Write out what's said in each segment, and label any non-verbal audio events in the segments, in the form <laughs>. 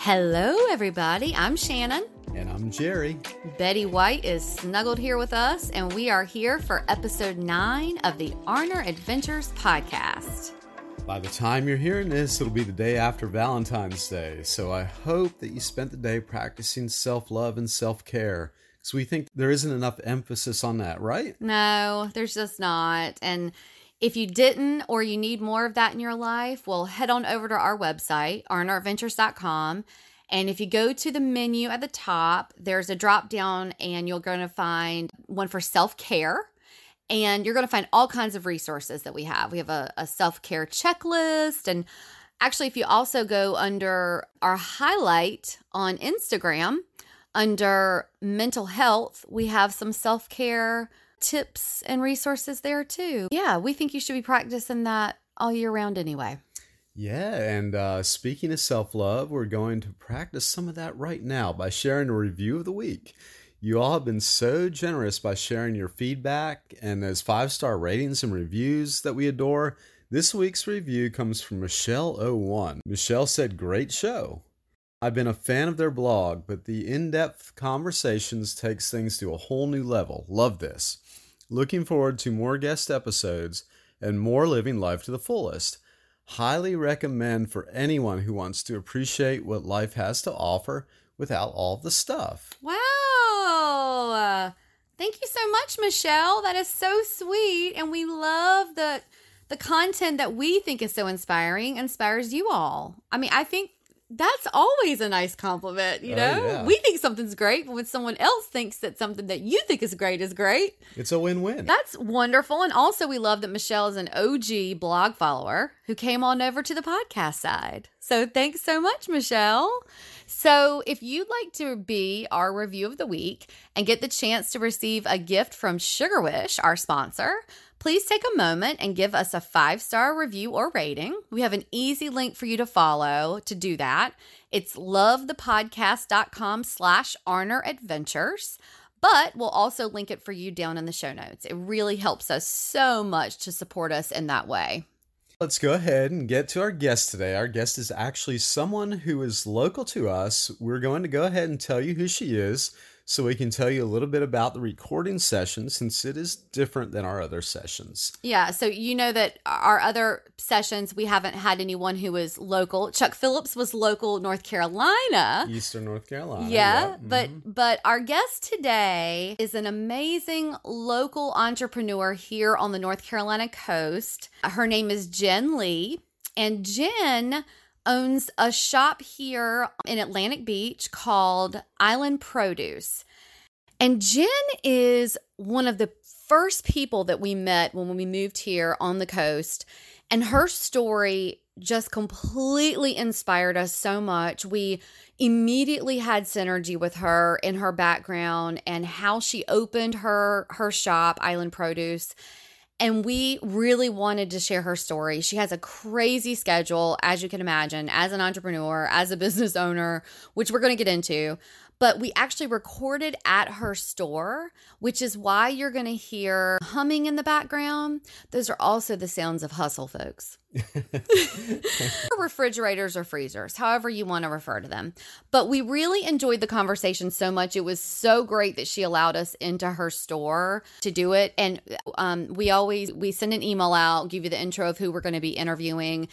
Hello, everybody. I'm Shannon. And I'm Jerry. Betty White is snuggled here with us, and we are here for episode nine of the Arner Adventures podcast. By the time you're hearing this, it'll be the day after Valentine's Day. So I hope that you spent the day practicing self love and self care. Because we think there isn't enough emphasis on that, right? No, there's just not. And if you didn't or you need more of that in your life, well, head on over to our website, arneradventures.com. And if you go to the menu at the top, there's a drop down and you're going to find one for self care. And you're going to find all kinds of resources that we have. We have a, a self care checklist. And actually, if you also go under our highlight on Instagram, under mental health, we have some self care tips and resources there too. Yeah, we think you should be practicing that all year round anyway. Yeah, and uh, speaking of self love, we're going to practice some of that right now by sharing a review of the week. You all have been so generous by sharing your feedback and those five star ratings and reviews that we adore. This week's review comes from Michelle01. Michelle said, Great show. I've been a fan of their blog, but the in depth conversations takes things to a whole new level. Love this. Looking forward to more guest episodes and more living life to the fullest. Highly recommend for anyone who wants to appreciate what life has to offer without all the stuff. Wow. Thank you so much, Michelle. That is so sweet. And we love the the content that we think is so inspiring inspires you all. I mean, I think that's always a nice compliment, you Oh, know? yeah. We think something's great, but when someone else thinks that something that you think is great is great, It's a win win. That's wonderful. And also, we love that Michelle is an OG blog follower who came on over to the podcast side. So, thanks so much, Michelle. So, if you'd like to be our review of the week and get the chance to receive a gift from Sugar Wish, our sponsor, please take a moment and give us a five star review or rating. We have an easy link for you to follow to do that. It's lovethepodcast.com slash Arner Adventures but we'll also link it for you down in the show notes. It really helps us so much to support us in that way. Let's go ahead and get to our guest today. Our guest is actually someone who is local to us. We're going to go ahead and tell you who she is so we can tell you a little bit about the recording session since it is different than our other sessions. Yeah, so you know that our other sessions, we haven't had anyone who was local. Chuck Phillips was local North Carolina. Eastern North Carolina. Yeah, yep, but mhm. but our guest today is an amazing local entrepreneur here on the North Carolina coast. Her name is Jen Lee, and Jen owns a shop here in Atlantic Beach called Island Produce. And Jen is one of the first people that we met when we moved here on the coast. And her story just completely inspired us so much. We immediately had synergy with her in her background and how she opened her her shop Island Produce and we really wanted to share her story. She has a crazy schedule, as you can imagine, as an entrepreneur, as a business owner, which we're going to get into. But we actually recorded at her store, which is why you're going to hear humming in the background. Those are also the sounds of hustle, folks. <laughs> refrigerators or freezers, however you want to refer to them. But we really enjoyed the conversation so much. It was so great that she allowed us into her store to do it. And um, we always we send an email out, give you the intro of who we're going to be interviewing.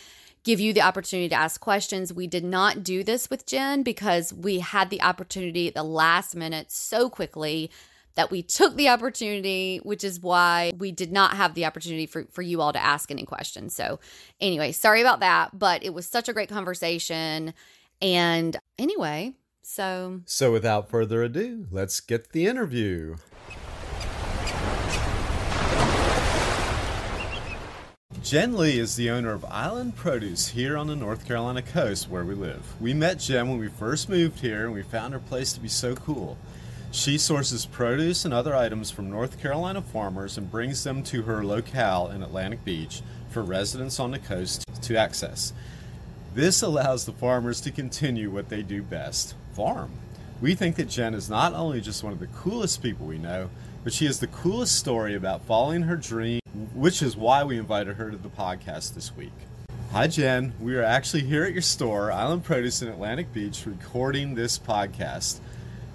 Give you the opportunity to ask questions. We did not do this with Jen because we had the opportunity at the last minute so quickly that we took the opportunity, which is why we did not have the opportunity for, for you all to ask any questions. So, anyway, sorry about that, but it was such a great conversation. And anyway, so. So, without further ado, let's get the interview. Jen Lee is the owner of Island Produce here on the North Carolina coast where we live. We met Jen when we first moved here and we found her place to be so cool. She sources produce and other items from North Carolina farmers and brings them to her locale in Atlantic Beach for residents on the coast to access. This allows the farmers to continue what they do best farm. We think that Jen is not only just one of the coolest people we know, but she has the coolest story about following her dream, which is why we invited her to the podcast this week. Hi, Jen. We are actually here at your store, Island Produce in Atlantic Beach, recording this podcast.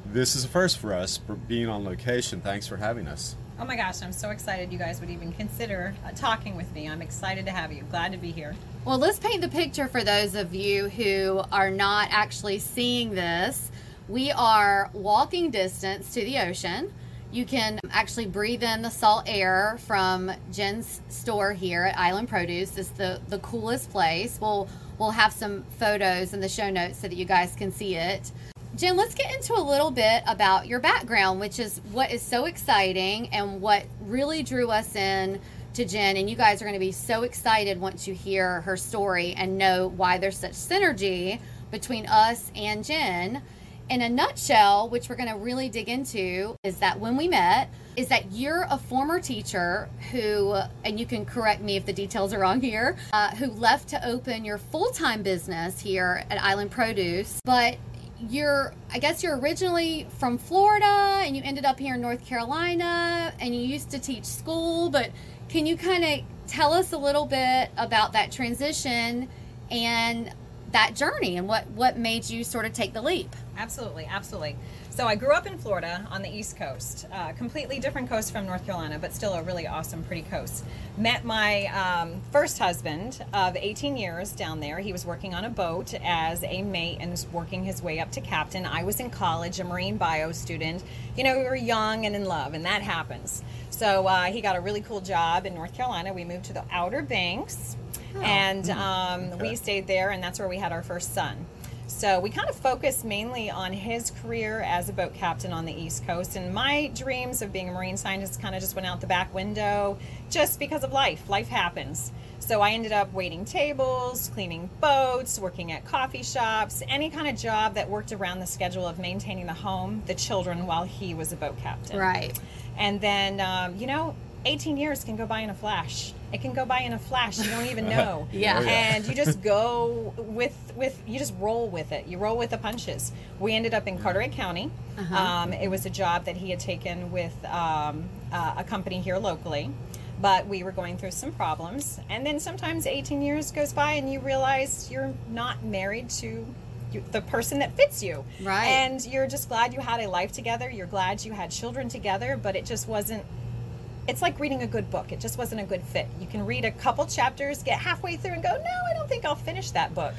This is a first for us for being on location. Thanks for having us. Oh my gosh, I'm so excited you guys would even consider uh, talking with me. I'm excited to have you. Glad to be here. Well, let's paint the picture for those of you who are not actually seeing this. We are walking distance to the ocean. You can actually breathe in the salt air from Jen's store here at Island Produce. It's the, the coolest place. We'll we'll have some photos in the show notes so that you guys can see it. Jen, let's get into a little bit about your background, which is what is so exciting and what really drew us in to Jen. And you guys are going to be so excited once you hear her story and know why there's such synergy between us and Jen in a nutshell, which we're going to really dig into, is that when we met, is that you're a former teacher who, and you can correct me if the details are wrong here, uh, who left to open your full time business here at Island Produce, but you're I guess you're originally from Florida and you ended up here in North Carolina and you used to teach school, but can you kind of tell us a little bit about that transition and that journey and what what made you sort of take the leap? Absolutely, absolutely. So I grew up in Florida on the East Coast, uh, completely different coast from North Carolina, but still a really awesome, pretty coast. Met my um, first husband of 18 years down there. He was working on a boat as a mate and was working his way up to captain. I was in college, a marine bio student. You know, we were young and in love, and that happens. So uh, he got a really cool job in North Carolina. We moved to the Outer Banks, oh. and hmm. um, okay. we stayed there, and that's where we had our first son. So we kind of focused mainly on his career as a boat captain on the East Coast. And my dreams of being a marine scientist kind of just went out the back window just because of life. Life happens. So I ended up waiting tables, cleaning boats, working at coffee shops, any kind of job that worked around the schedule of maintaining the home, the children, while he was a boat captain. Right. And then, um, you know, 18 years can go by in a flash. It can go by in a flash. You don't even know. <laughs> yeah. Oh, yeah. And you just go with with you just roll with it. You roll with the punches. We ended up in Carteret County. Uh-huh. Um, it was a job that he had taken with um, uh, a company here locally. But we were going through some problems, and then sometimes 18 years goes by, and you realize you're not married to the person that fits you. Right. And you're just glad you had a life together. You're glad you had children together, but it just wasn't it's like reading a good book. It just wasn't a good fit. You can read a couple chapters, get halfway through, and go, no, I don't think I'll finish that book.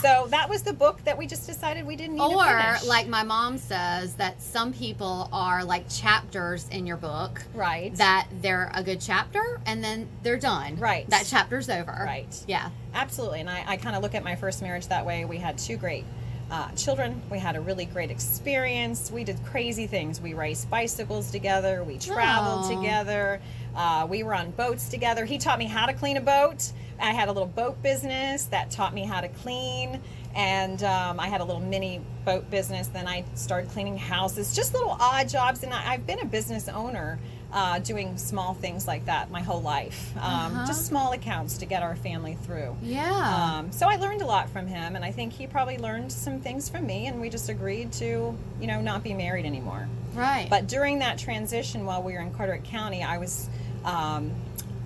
So that was the book that we just decided we didn't need or, like my mom says, that some people are like chapters in your book. Right. That they're a good chapter and then they're done. Right. That chapter's over. Right. Yeah. Absolutely. And I, I kind of look at my first marriage that way. We had two great uh, children. We had a really great experience. We did crazy things. We raced bicycles together. We traveled Aww. together. Uh, we were on boats together. He taught me how to clean a boat. I had a little boat business that taught me how to clean. And um, I had a little mini boat business. Then I started cleaning houses, just little odd jobs. And I, I've been a business owner uh, doing small things like that my whole life. Um, uh-huh. Just small accounts to get our family through. Yeah. Um, so I learned a lot from him, and I think he probably learned some things from me, and we just agreed to, you know, not be married anymore. Right. But during that transition while we were in Carteret County, I was. Um,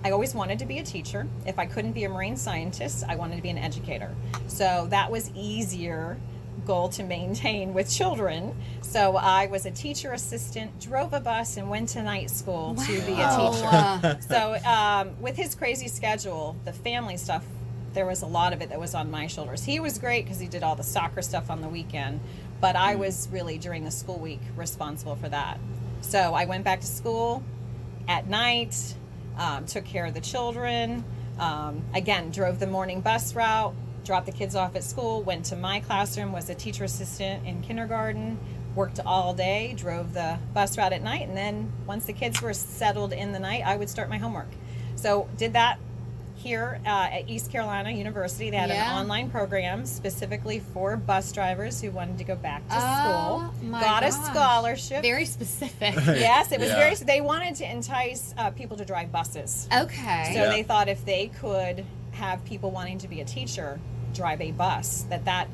I always wanted to be a teacher. If I couldn't be a marine scientist, I wanted to be an educator. So that was easier to maintain with children. So I was a teacher assistant, drove a bus, and went to night school wow. to be a teacher. so um, with his crazy schedule, the family stuff there was a lot of it that was on my shoulders. He was great because he did all the soccer stuff on the weekend, but I was really during the school week responsible for that. So I went back to school at night, um, took care of the children. Um, again, drove the morning bus route, dropped the kids off at school, went to my classroom, was a teacher assistant in kindergarten, worked all day, drove the bus route at night, and then once the kids were settled in the night, I would start my homework. So did that here uh, at East Carolina University. They had Yeah. an online program specifically for bus drivers who wanted to go back to Oh, school. my Got a scholarship. Very specific. <laughs> yes, it was Yeah. very. They wanted to entice uh, people to drive buses. okay. So Yeah. they thought if they could have people wanting to be a teacher drive a bus, that that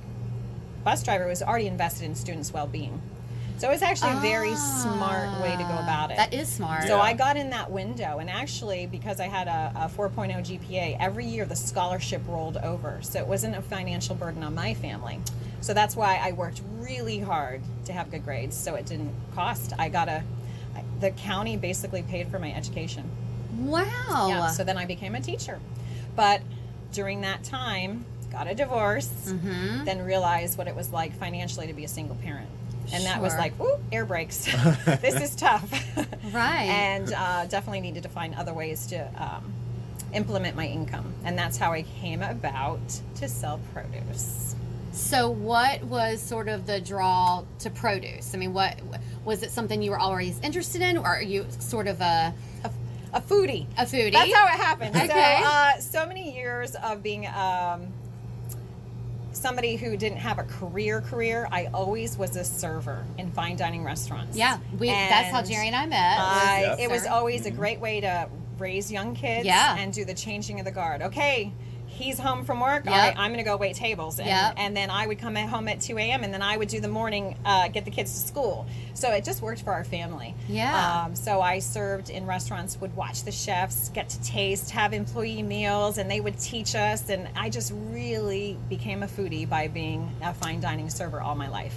bus driver was already invested in students' well-being. So it was actually a very smart way to go about it. Ah, That is smart. So Yeah. I got in that window, and actually, because I had a, a 4.0 GPA, every year the scholarship rolled over. So it wasn't a financial burden on my family. So that's why I worked really hard to have good grades, so it didn't cost. I got a, the county basically paid for my education. wow. Yeah, so then I became a teacher. But during that time, got a divorce, Mm-hmm. then realized what it was like financially to be a single parent. And that was like, ooh, air brakes. <laughs> this is tough. Right. And uh, definitely needed to find other ways to um, implement my income. And that's how I came about to sell produce. So, what was sort of the draw to produce? I mean, what was it something you were always interested in, or are you sort of a A, foodie. a foodie? That's how it happened. Okay. So, uh, so many years of being um, somebody who didn't have a career career, I always was a server in fine dining restaurants. yeah, we. that's how Jerry and I met. I, Yep. It was always a great way to raise young kids Yeah. and do the changing of the guard. Okay, he's home from work. Yep. All right, I'm going to go wait tables. And, Yep. and then I would come at home at 2 a.m. and then I would do the morning, uh, get the kids to school. So it just worked for our family. Yeah. Um, so I served in restaurants, would watch the chefs, get to taste, have employee meals, and they would teach us. And I just really became a foodie by being a fine dining server all my life.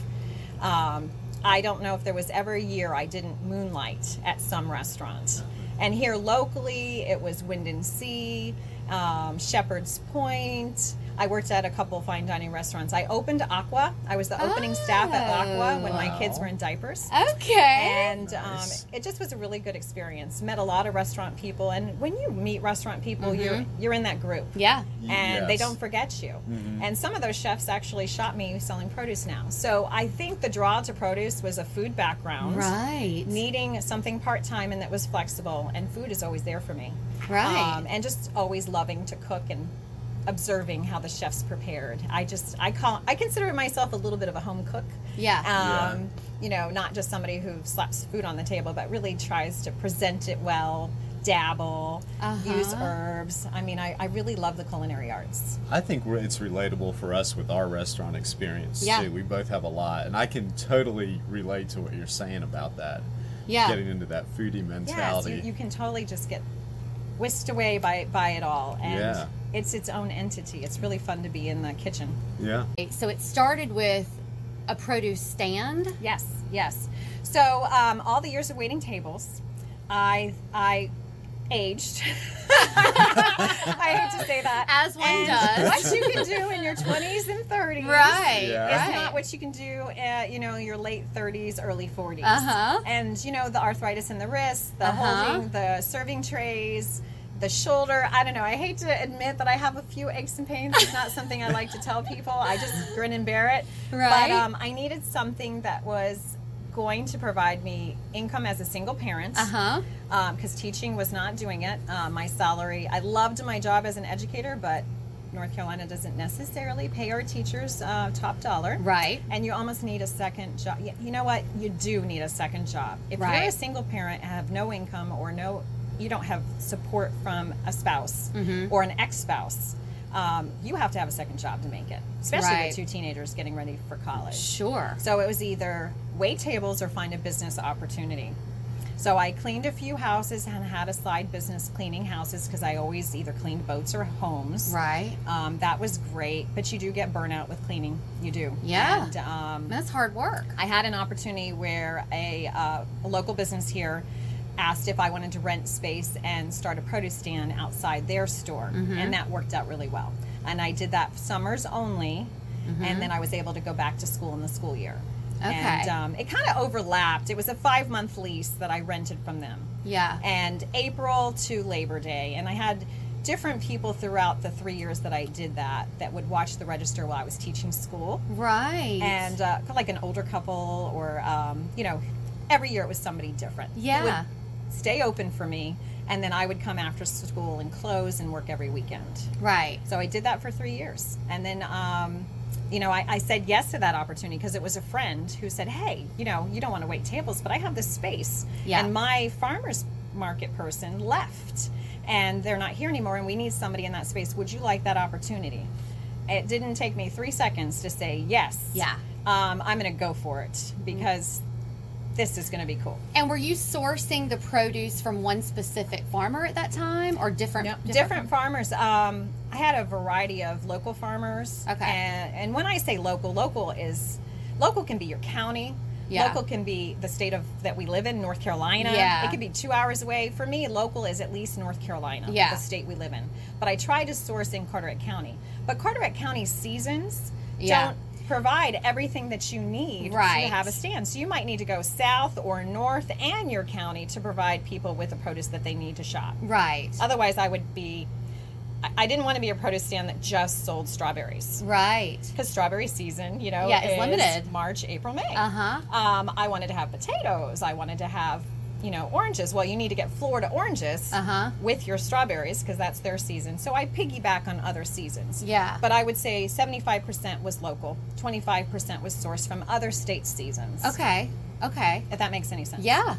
Um, I don't know if there was ever a year I didn't moonlight at some restaurant. And here locally, it was Wind and Sea, um, Shepherd's Point. I worked at a couple fine dining restaurants. I opened Aqua. I was the opening staff at Aqua when my kids were in diapers. okay. And um, Nice. it just was a really good experience. Met a lot of restaurant people, and when you meet restaurant people, you're Mm-hmm. you're in that group yeah. and they don't forget you. Mm-hmm. And some of those chefs actually shot me selling produce now. So I think the draw to produce was a food background, Right. needing something part time and that was flexible. And food is always there for me, Right. Um, and just always loving to cook and observing how the chefs prepared. I just I call I consider myself a little bit of a home cook. Yeah. Um, You know, not just somebody who slaps food on the table, but really tries to present it well, dabble, use Uh-huh. herbs. I mean, I, I really love the culinary arts. I think it's relatable for us with our restaurant experience Yeah. too. We both have a lot, and I can totally relate to what you're saying about that. Yeah. Getting into that foodie Yes, mentality. you, you can totally just get whisked away by by it all, and Yeah. it's its own entity. It's really fun to be in the kitchen. yeah. So it started with a produce stand. Yes, yes. So um, all the years of waiting tables, I I aged. <laughs> I hate to say that. As one And does. What you can do in your 20s and 30s. Right. Yeah. Is Right. not what you can do, uh, you know, your late 30s, early 40s. Uh-huh. And you know, the arthritis in the wrist, the Uh-huh. holding, the serving trays, the shoulder. I don't know. I hate to admit that I have a few aches and pains. It's not something I like to tell people. I just grin and bear it. <laughs> Right. But um, I needed something that was going to provide me income as a single parent Uh huh. because teaching was not doing it. Uh, my salary, I loved my job as an educator, but North Carolina doesn't necessarily pay our teachers uh, top dollar. Right. And you almost need a second job. You know what? You do need a second job. If you're a single parent and have no income or no, you don't have support from a spouse Mm-hmm. or an ex-spouse. Um, you have to have a second job to make it, especially Right. with two teenagers getting ready for college. Sure. So it was either wait tables or find a business opportunity. So I cleaned a few houses and had a side business cleaning houses because I always either cleaned boats or homes. Right. Um, that was great, but you do get burnout with cleaning. You do. Yeah. And um, That's hard work. I had an opportunity where a, uh, a local business here asked if I wanted to rent space and start a produce stand outside their store, and that worked out really well. and I did that summers only, and then I was able to go back to school in the school year. Okay. And um, it kind of overlapped. It was a five month lease that I rented from them Yeah. and April to Labor Day. And I had different people throughout the three years that I did that that would watch the register while I was teaching school. right. And uh, like an older couple, or, um, you know, every year it was somebody different. Yeah. Stay open for me. And then I would come after school and close and work every weekend. right. So I did that for three years. And then, um, you know, I, I said yes to that opportunity because it was a friend who said, hey, you know, you don't want to wait tables, but I have this space. Yeah. And my farmer's market person left and they're not here anymore and we need somebody in that space. Would you like that opportunity? It didn't take me three seconds to say yes. Yeah. Um, I'm going to go for it because this is going to be cool. And were you sourcing the produce from one specific farmer at that time, or different? No, different farmers. Um, I had a variety of local farmers. Okay. And, and when I say local, local is local can be your county. Yeah. Local can be the state of that we live in, North Carolina. Yeah. It could be two hours away. For me, local is at least North Carolina, Yeah. the state we live in. But I try to source in Carteret County. But Carteret County seasons Yeah. don't provide everything that you need Right. to have a stand. So you might need to go south or north and your county to provide people with the produce that they need to shop. Right. Otherwise, I would be. I- didn't want to be a produce stand that just sold strawberries Right. because strawberry season, you know, Yeah, it's limited. March, April, May. Uh huh. Um, I wanted to have potatoes. I wanted to have, you know, oranges. Well, you need to get Florida oranges Uh huh. with your strawberries because that's their season. So I piggyback on other seasons. Yeah. But I would say 75% was local, 25% was sourced from other state seasons. Okay. Okay. If that makes any sense. Yeah.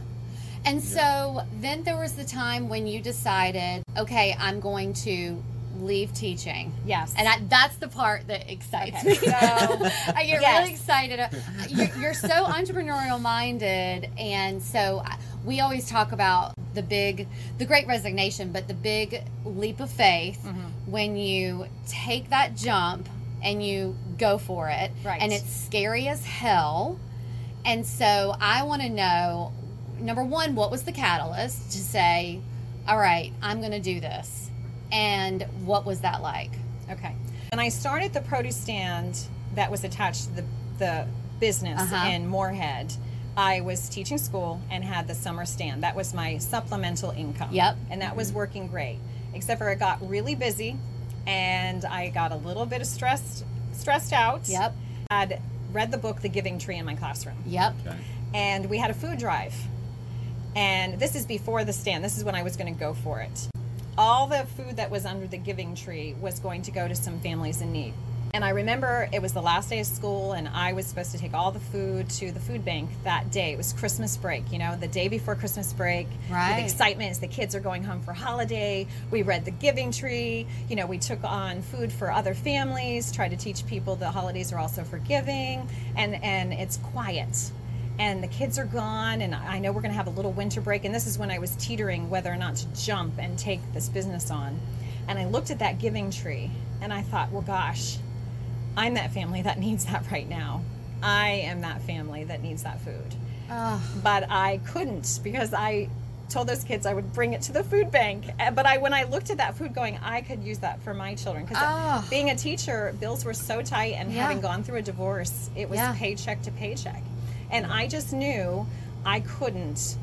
And so then there was the time when you decided, okay, I'm going to leave teaching. Yes. And I, that's the part that excites Okay, me. <laughs> so- I get Yes. really excited. You're, you're so entrepreneurial minded, and so I- we always talk about the big, the great resignation, but the big leap of faith Mm-hmm. when you take that jump and you go for it, Right. and it's scary as hell. And so I want to know, number one, what was the catalyst to say, all right, I'm going to do this, and what was that like? Okay. When I started the produce stand that was attached to the, the business Uh-huh. in Morehead, I was teaching school and had the summer stand. That was my supplemental income. Yep. And that was mm-hmm. working great, except for it got really busy and I got a little bit of stressed stressed out. Yep. i had read the book The Giving Tree in my classroom Yep. Okay. and we had a food drive. And this is before the stand. This is when I was going to go for it. All the food that was under the giving tree was going to go to some families in need. And I remember it was the last day of school, and I was supposed to take all the food to the food bank that day. It was Christmas break, you know, the day before Christmas break. Right. With excitement as the kids are going home for holiday. We read the giving tree. You know, we took on food for other families, tried to teach people the holidays are also for giving, and and it's quiet and the kids are gone and i know we're going to have a little winter break and this is when i was teetering whether or not to jump and take this business on and i looked at that giving tree and i thought well gosh i'm that family that <laughs> needs that right now. I am that family that needs that food. Oh, but i couldn't because i told those kids i would bring it to the food bank. Uh, but i when i looked at that food going i could use that for my children. Because Oh. being a teacher bills were so tight and Yeah. having gone through a divorce it was Yeah. paycheck to paycheck. And i just knew i couldn't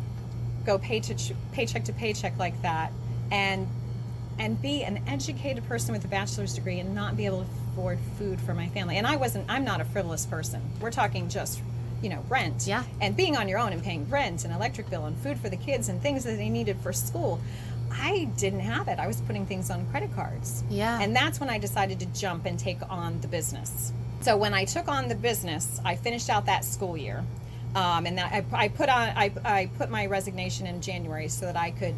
go pay to paycheck to paycheck like that. And and be an educated person with a bachelor's degree and not be able to afford food for my family. And i wasn't i'm not a frivolous person. We're talking just you know rent. Yeah. and being on your own and paying rent and electric bill and food for the kids and things that they needed for school i didn't have it. I was putting things on credit cards. Yeah. and that's when i decided to jump and take on the business. So when i took on the business i finished out that school year. Um, and that I, I put on I, I put my resignation in january so that i could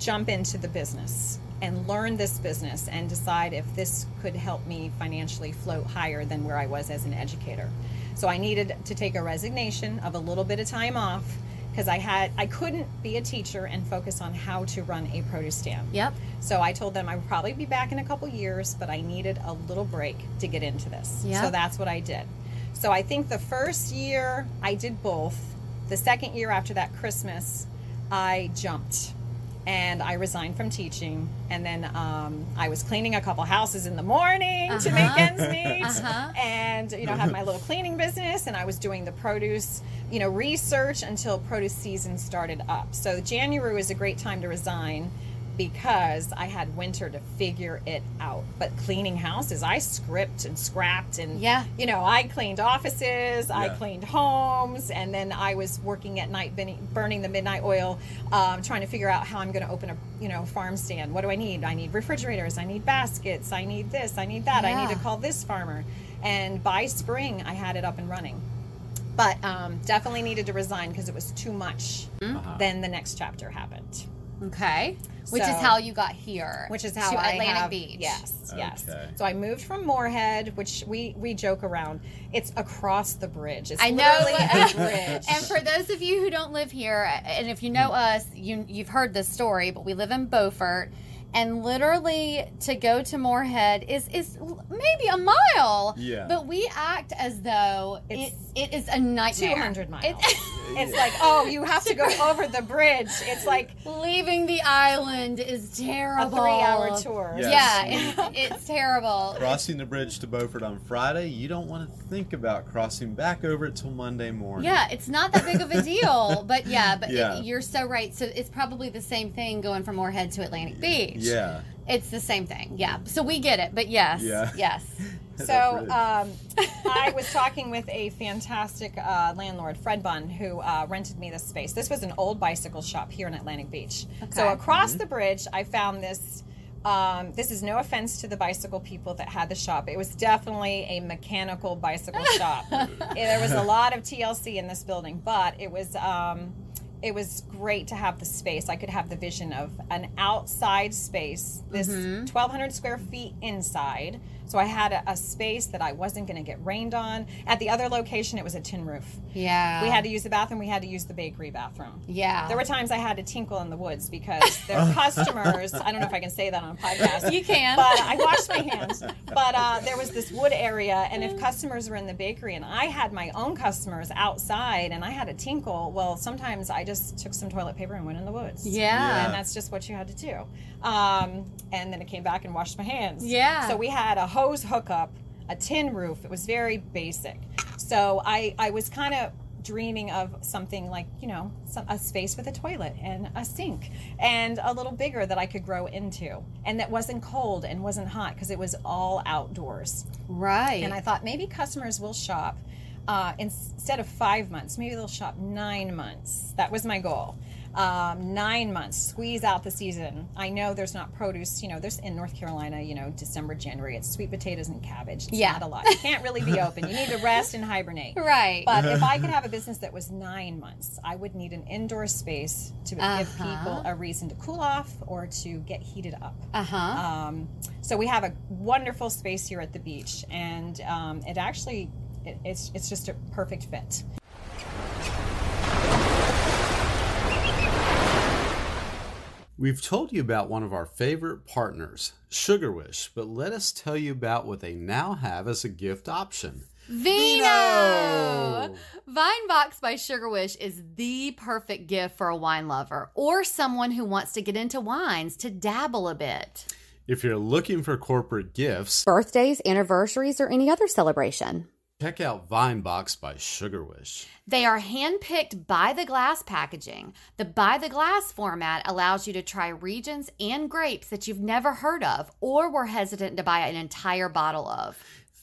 jump into the business and learn this business and decide if this could help me financially float higher than where I was as an educator. So I needed to take a resignation of a little bit of time off because I had I couldn't be a teacher and focus on how to run a produce stand. yep. So I told them I would probably be back in a couple years, but I needed a little break to get into this. Yeah. So that's what I did. So I think the first year I did both. The second year after that Christmas, I jumped. And I resigned from teaching. And then um, I was cleaning a couple houses in the morning to make ends meet, <laughs> Uh-huh. and you know had my little cleaning business, and I was doing the produce, you know, research until produce season started up. So January was a great time to resign because I had winter to figure it out. But cleaning houses, I script and scrapped and Yeah. you know, I cleaned offices, I cleaned homes, and then I was working at night burning, burning the midnight oil, um, trying to figure out how I'm going to open a you know farm stand. What do I need? I need refrigerators, I need baskets, I need this, I need that, I need to call this farmer. And by spring, I had it up and running. But um, definitely needed to resign because it was too much. Mm-hmm. Then the next chapter happened, Okay. Which is how you got here. which is how to I Atlantic have, Beach. Yes, yes. Okay. So I moved from Morehead, which we we joke around. It's across the bridge. It's I know. literally <laughs> bridge. and for those of you who don't live here, and if you know us, you you've heard this story, but we live in Beaufort, and literally to go to Morehead is is maybe a mile. Yeah. But we act as though it, It's a nightmare. 200 miles. It- <laughs> It's like, oh, you have to go <laughs> over the bridge. It's like leaving the island is terrible. a terrible. three-hour tour. Yes. Yeah, it's, <laughs> it's terrible. Crossing the bridge to Beaufort on Friday, you don't want to think about crossing back over it till Monday morning. Yeah, it's not that big of a deal, but yeah, but it- you're so right. So it's probably the same thing going from Morehead to Atlantic Beach. Yeah. It's the same thing. Yeah. So we get it, but yes. Yeah. <laughs> Yes. <laughs> So um, <laughs> I was talking with a fantastic uh, landlord, Fred Bunn, who uh, rented me this space. This was an old bicycle shop here in Atlantic Beach. So Okay. across the bridge, I found this. Um, this is no offense to the bicycle people that had the shop. It was definitely a mechanical bicycle shop. there was a lot of TLC in this building, but it was. Um, it was great to have the space. I could have the vision of an outside space, this mm-hmm. 1,200 square feet inside. So I had a, a space that I wasn't going to get rained on. At the other location, it was a tin roof. Yeah. We had to use the bathroom. We had to use the bakery bathroom. Yeah. There were times I had to tinkle in the woods because <laughs> their customers. I don't know if I can say that on a podcast. You can. But I washed my hands. <laughs> But uh, there was this wood area, and if customers were in the bakery, and I had my own customers outside, and I had to tinkle, well, sometimes I just took some toilet paper and went in the woods. Yeah. And that's just what you had to do. Um, and then I came back and washed my hands. Yeah. So we had a hose hookup, a tin roof. It was very basic. So I, I was kind of dreaming of something like, you know, some, a space with a toilet and a sink and a little bigger that I could grow into and that wasn't cold and wasn't hot because it was all outdoors. right. And I thought maybe customers will shop uh, instead of five months, maybe they'll shop nine months. That was my goal. Um, nine months, squeeze out the season. I know there's not produce, you know, there's in North Carolina, you know, December, January, it's sweet potatoes and cabbage. It's Yeah. not a lot. You can't really be open. You need to rest and hibernate. <laughs> right. But if I <laughs> could have a business that was nine months, I would need an indoor space to give Uh-huh. people a reason to cool off or to get heated up. uh huh. Um, so we have a wonderful space here at the beach, and um, it actually it, it's it's just a perfect fit. We've told you about one of our favorite partners, Sugar Wish, but let us tell you about what they now have as a gift option. Vino! Vino! Vinebox by Sugar Wish is the perfect gift for a wine lover or someone who wants to get into wines to dabble a bit. If you're looking for corporate gifts, Birthdays, anniversaries, or any other celebration. Check out Vinebox by Sugar Wish. They are handpicked by the glass packaging. The by the glass format allows you to try regions and grapes that you've never heard of or were hesitant to buy an entire bottle of.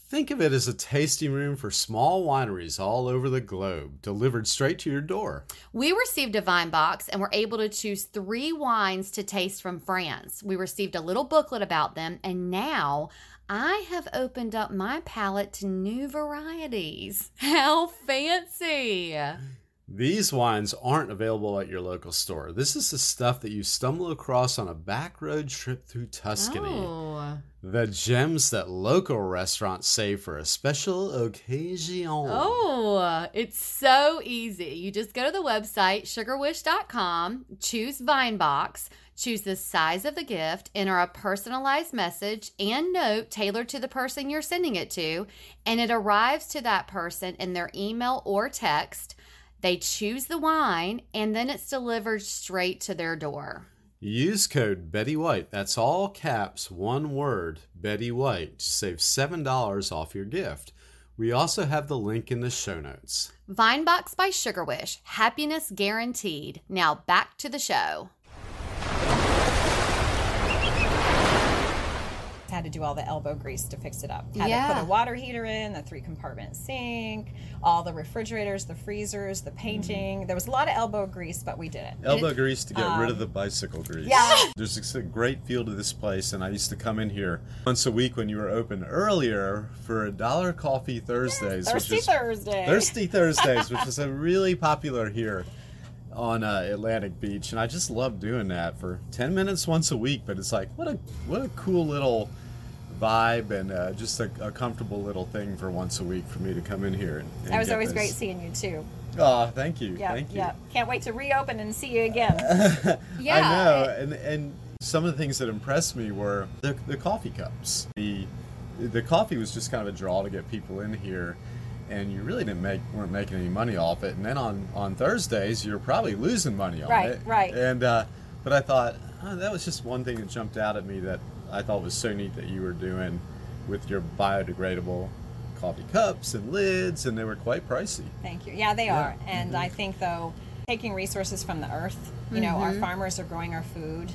Think of it as a tasting room for small wineries all over the globe, delivered straight to your door. We received a vine box and were able to choose three wines to taste from France. We received a little booklet about them, and now I have opened up my palate to new varieties. <laughs> How fancy! These wines aren't available at your local store. This is the stuff that you stumble across on a back road trip through Tuscany. Oh. The gems that local restaurants save for a special occasion. Oh, it's so easy. You just go to the website sugarwish.com, choose Vinebox, choose the size of the gift, enter a personalized message and note tailored to the person you're sending it to, and it arrives to that person in their email or text. They choose the wine and then it's delivered straight to their door. Use code Betty White. That's all caps, one word, Betty White. to Save $7 off your gift. We also have the link in the show notes. Vinebox by Sugar Wish. Happiness guaranteed. Now back to the show. Had to do all the elbow grease to fix it up. Had to Yeah. put a water heater in, the three compartment sink, all the refrigerators, the freezers, the painting. There was a lot of elbow grease, but we did it. Elbow grease to get rid of the bicycle grease. Um, yeah. <laughs> There's a great feel to this place, and I used to come in here once a week when you were open earlier for a dollar coffee Thursdays, Thirsty which is Thursday. Thirsty Thursdays, <laughs> which is a really popular here on uh, Atlantic Beach, and I just love doing that for ten minutes once a week. But it's like what a what a cool little vibe and uh, just a, a comfortable little thing for once a week for me to come in here. And, and That was get always this. great seeing you too. Oh, thank you, Yeah, thank you. yeah. Can't wait to reopen and see you again. <laughs> Yeah. I know, and and some of the things that impressed me were the, the coffee cups. The the coffee was just kind of a draw to get people in here, and you really didn't make weren't making any money off it. And then on on Thursdays, you're probably losing money on Right, it. right. right. And uh, but I thought oh, that was just one thing that jumped out at me that I thought was so neat that you were doing with your biodegradable coffee cups and lids, and they were quite pricey. Thank you. Yeah, they Yeah. are. And I think though, taking resources from the earth, you know, our farmers are growing our food.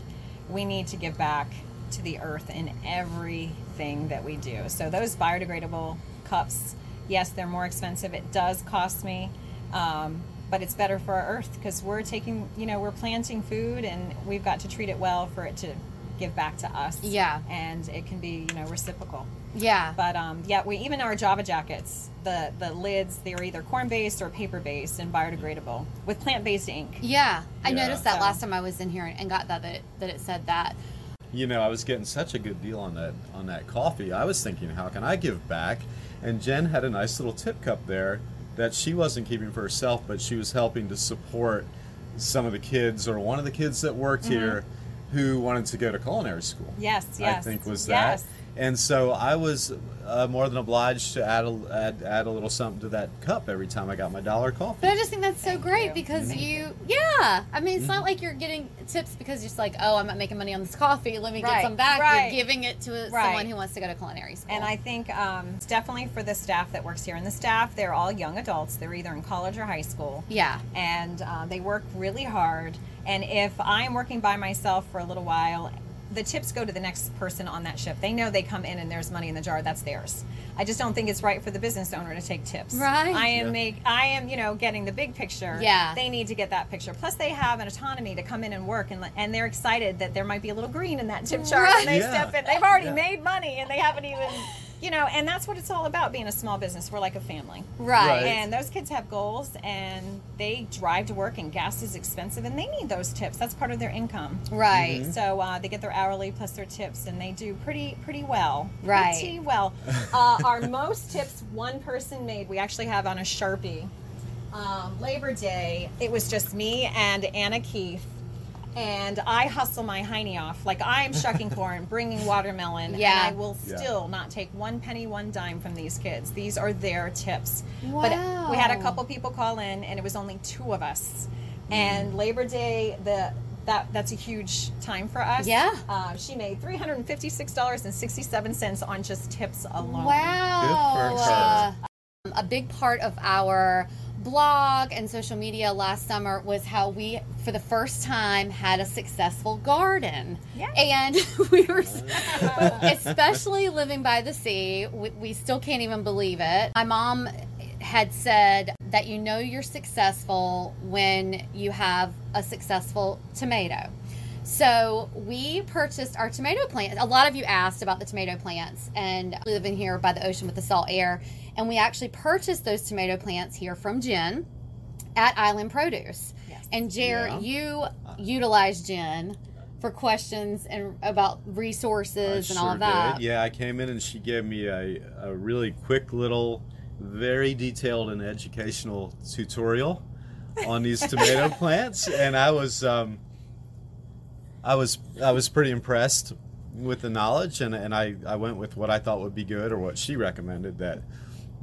We need to give back to the earth in everything that we do. So those biodegradable cups, yes, they're more expensive. It does cost me. Um, but it's better for our earth because we're taking, you know, we're planting food and we've got to treat it well for it to give back to us. Yeah. And it can be, you know, reciprocal. Yeah. But um, yeah, we even our Java jackets, the the lids, they're either corn based or paper based and biodegradable with plant based ink. Yeah. I Yeah. noticed that So- last time I was in here and got that that, that it said that. you know, I was getting such a good deal on that on that coffee. I was thinking, how can I give back? And Jen had a nice little tip cup there that she wasn't keeping for herself, but she was helping to support some of the kids or one of the kids that worked here who wanted to go to culinary school. Mm-hmm. Yes, I think was yes. That. And so I was uh, more than obliged to add a, add, add a little something to that cup every time I got my dollar coffee. But I just think that's so Thank great you. because you, yeah. I mean, it's not like you're getting tips because you're just like, oh, I'm not making money on this coffee. Let me get some back. right. You're giving it to Right. someone who wants to go to culinary school. And I think um, it's definitely for the staff that works here. And the staff, they're all young adults. They're either in college or high school. yeah. and uh, they work really hard. And if I'm working by myself for a little while, the tips go to the next person on that ship. They know they come in and there's money in the jar. That's theirs. I just don't think it's right for the business owner to take tips. Right. I am Yeah. make. I am you know getting the big picture. Yeah. They need to get that picture. Plus, they have an autonomy to come in and work, and and they're excited that there might be a little green in that tip jar when they Yeah. step in. They've already Yeah. made money and they haven't even. You know, and that's what it's all about being a small business. We're like a family. Right. Right. And those kids have goals and they drive to work and gas is expensive and they need those tips. That's part of their income. Right. So uh, they get their hourly plus their tips and they do pretty pretty well. Right. Pretty well. <laughs> Uh, our most tips one person made, we actually have on a Sharpie. Um, Labor Day, it was just me and Anna Keith. And I hustle my hiney off. Like I'm shucking <laughs> corn, bringing watermelon, Yeah. and I will Yeah. still not take one penny, one dime from these kids. These are their tips. Wow. But we had a couple people call in, and it was only two of us. Mm. And Labor Day, the that that's a huge time for us. Yeah. Uh, she made three hundred and fifty six dollars and sixty seven cents on just tips alone. Wow. Good for. Uh, a big part of our blog and social media last summer was how we, for the first time, had a successful garden. Yeah. And <laughs> we were, especially living by the sea, we, we still can't even believe it. My mom had said that you know you're successful when you have a successful tomato. So we purchased our tomato plants. A lot of you asked about the tomato plants and living here by the ocean with the salt air. And we actually purchased those tomato plants here from Jen at Island Produce. Yes. And Jer, Yeah. you utilized Jen for questions and about I resources and all sure of that. Did. Yeah, I came in and she gave me a, a really quick little, very detailed and educational tutorial on these tomato <laughs> plants, and I was um, I was I was pretty impressed with the knowledge, and, and I, I went with what I thought would be good or what she recommended that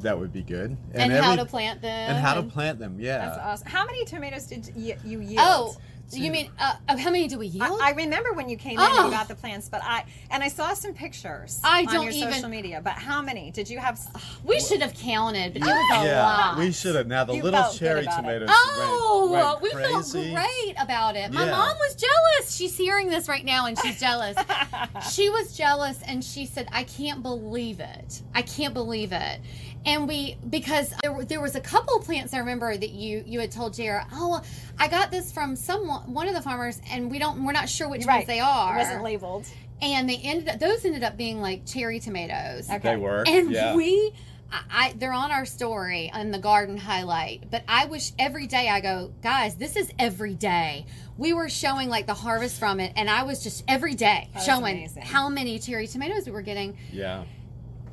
that would be good, And, how every- to plant them. and how to plant them. Yeah, That's awesome. How many tomatoes did you, you yield? Oh, You mean uh, how many do we yield? I, I remember when you came in and Oh. you got the plants, but I and I saw some pictures I on don't your even- social media. But how many did you have? we should have counted, but it was a yeah, lot. we should have. Now the You little cherry about it. tomatoes. Oh, went, went we crazy. felt great about it. My Yeah. mom was jealous. She's hearing this right now and she's jealous. <laughs> she was jealous and she said, I can't believe it. I can't believe it. And we, because there, there was a couple of plants I remember that you you had told Jared, oh, I got this from someone, one of the farmers, and we don't, we're not sure which Right. ones they are. It wasn't labeled. and they ended up, those ended up being like cherry tomatoes. Okay. They were. And yeah. we, I, I, they're on our story on the garden highlight. But I wish every day I go, guys, this is every day. We were showing like the harvest from it, and I was just every day That's showing amazing. how many cherry tomatoes we were getting. yeah.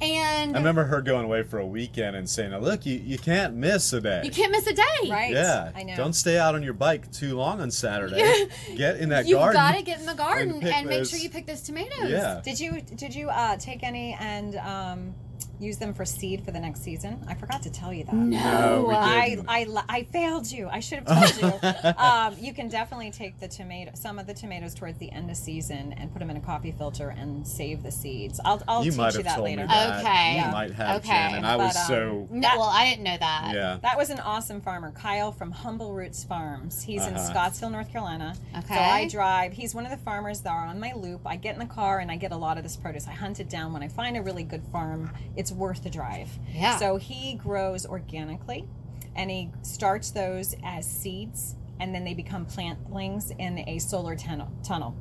And I remember her going away for a weekend and saying, "Now look, you, you can't miss a day. you can't miss a day. Right. Yeah. I know. Don't stay out on your bike too long on Saturday. Get in that garden. You've got to get in the garden and, pick make those- sure you pick those tomatoes. Yeah. Did you did you uh, take any and um, use them for seed for the next season? I forgot to tell you that. No. No, we I, didn't. I, li- I failed you. I should have told you. <laughs> um, you can definitely take the tomato, some of the tomatoes towards the end of season and put them in a coffee filter and save the seeds. I'll, I'll you teach might you that told later. me that. Okay. You Yeah. might have, Okay. Jen, and I was But, um, so. No, well, I didn't know that. Yeah. That was an awesome farmer, Kyle from Humble Roots Farms. He's in Uh-huh. Scottsdale, North Carolina. Okay. So I drive. He's one of the farmers that are on my loop. I get in the car and I get a lot of this produce. I hunt it down. When I find a really good farm, it's worth the drive. Yeah. So he grows organically and he starts those as seeds and then they become plantlings in a solar tunnel. tunnel.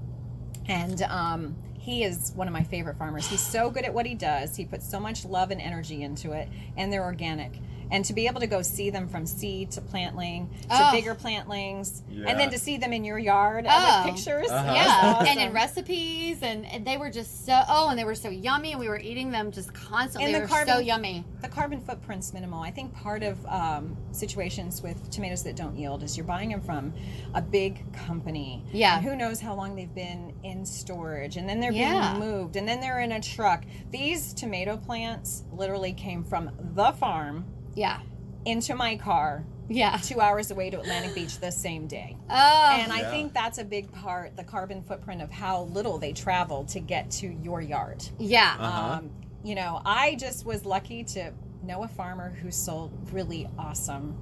And um, he is one of my favorite farmers. He's so good at what he does. He puts so much love and energy into it, and they're organic. And to be able to go see them from seed to plantling to Oh. bigger plantlings, Yeah. and then to see them in your yard Oh. with pictures, Uh-huh. Yeah, awesome. and in recipes, and, and they were just so oh, and they were so yummy, and we were eating them just constantly. And they the were so carbon- yummy. the carbon footprint's minimal. I think part of um, situations with tomatoes that don't yield is you're buying them from a big company. Yeah. And who knows how long they've been in storage, and then they're Yeah. being moved, and then they're in a truck. These tomato plants literally came from the farm Yeah, into my car yeah. two hours away to Atlantic Beach the same day. Oh, And I Yeah. think that's a big part, the carbon footprint of how little they travel to get to your yard. yeah. Uh-huh. Um, you know, I just was lucky to know a farmer who sold really awesome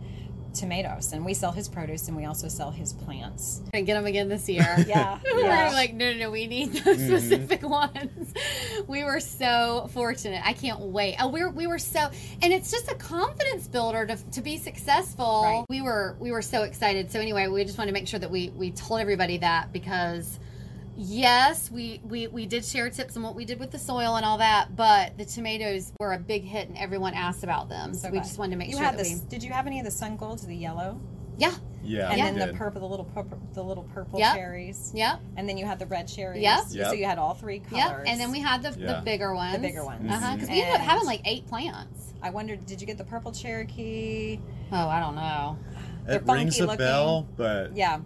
tomatoes, and we sell his produce and we also sell his plants. Gonna get them again this year. <laughs> Yeah, <laughs> We're like, no, no, no, we need those mm-hmm. specific <laughs> ones. We were so fortunate. I can't wait. Oh, we were, we were so, and it's just a confidence builder to, to be successful. Right. We were, we were so excited. So anyway, we just wanted to make sure that we, we told everybody that because yes, we, we, we did share tips on what we did with the soil and all that, but the tomatoes were a big hit and everyone asked about them. So, we just wanted to make you sure had that this. we, Did you have any of the sun golds, the yellow, yeah, Yeah. and we then the purple, the little purple, the little purple Yep. cherries, yep, and then you had the red cherries. Yep. So you had all three colors. yep. And then we had the, the bigger ones. the bigger ones. Uh-huh, because we ended up having like eight plants. I wondered, did you get the purple Cherokee? Oh, I don't know. they're It rings funky a looking. bell, but Yeah,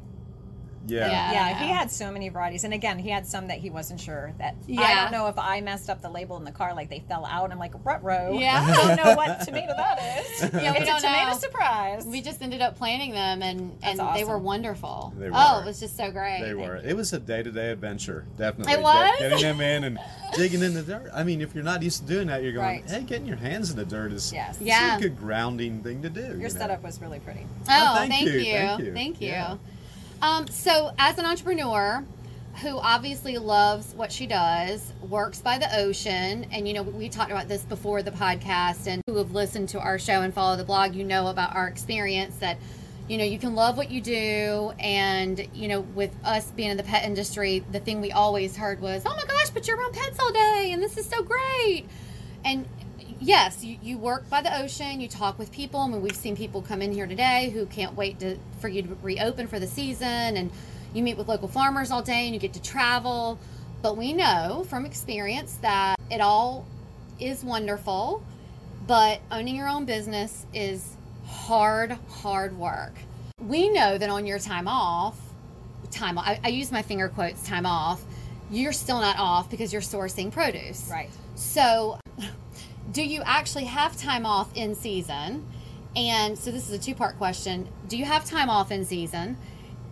yeah. Yeah. yeah. He had so many varieties, and again, he had some that he wasn't sure that. Yeah. I don't know if I messed up the label in the car, like they fell out. I'm like, rut row. Yeah. I don't know what tomato that is. <laughs> Yeah, we it's don't a tomato know. surprise. We just ended up planting them, and and That's they were wonderful. They oh, were. Oh, it was just so great. They were. It was a day to day adventure, definitely. It was? Get- getting them in and digging in the dirt. I mean, if you're not used to doing that, you're going, Right. hey, getting your hands in the dirt is Yes. Yeah. a good grounding thing to do. Your you know? setup was really pretty. Oh, oh thank thank, you, you. thank you. Thank you. Yeah. Um, so, as an entrepreneur who obviously loves what she does, works by the ocean, and you know, we talked about this before the podcast, and who have listened to our show and follow the blog, you know about our experience that. You know, you can love what you do, and you know, with us being in the pet industry, the thing we always heard was, "Oh my gosh, but you're around pets all day, and this is so great." And yes, you, you work by the ocean, you talk with people. I mean, we've seen people come in here today who can't wait to, for you to reopen for the season, and you meet with local farmers all day and you get to travel. But we know from experience that it all is wonderful, but owning your own business is hard, hard work. We know that on your time off, time I, I use my finger quotes time off, you're still not off because you're sourcing produce. Right. So, do you actually have time off in season? And so, this is a two part question. Do you have time off in season?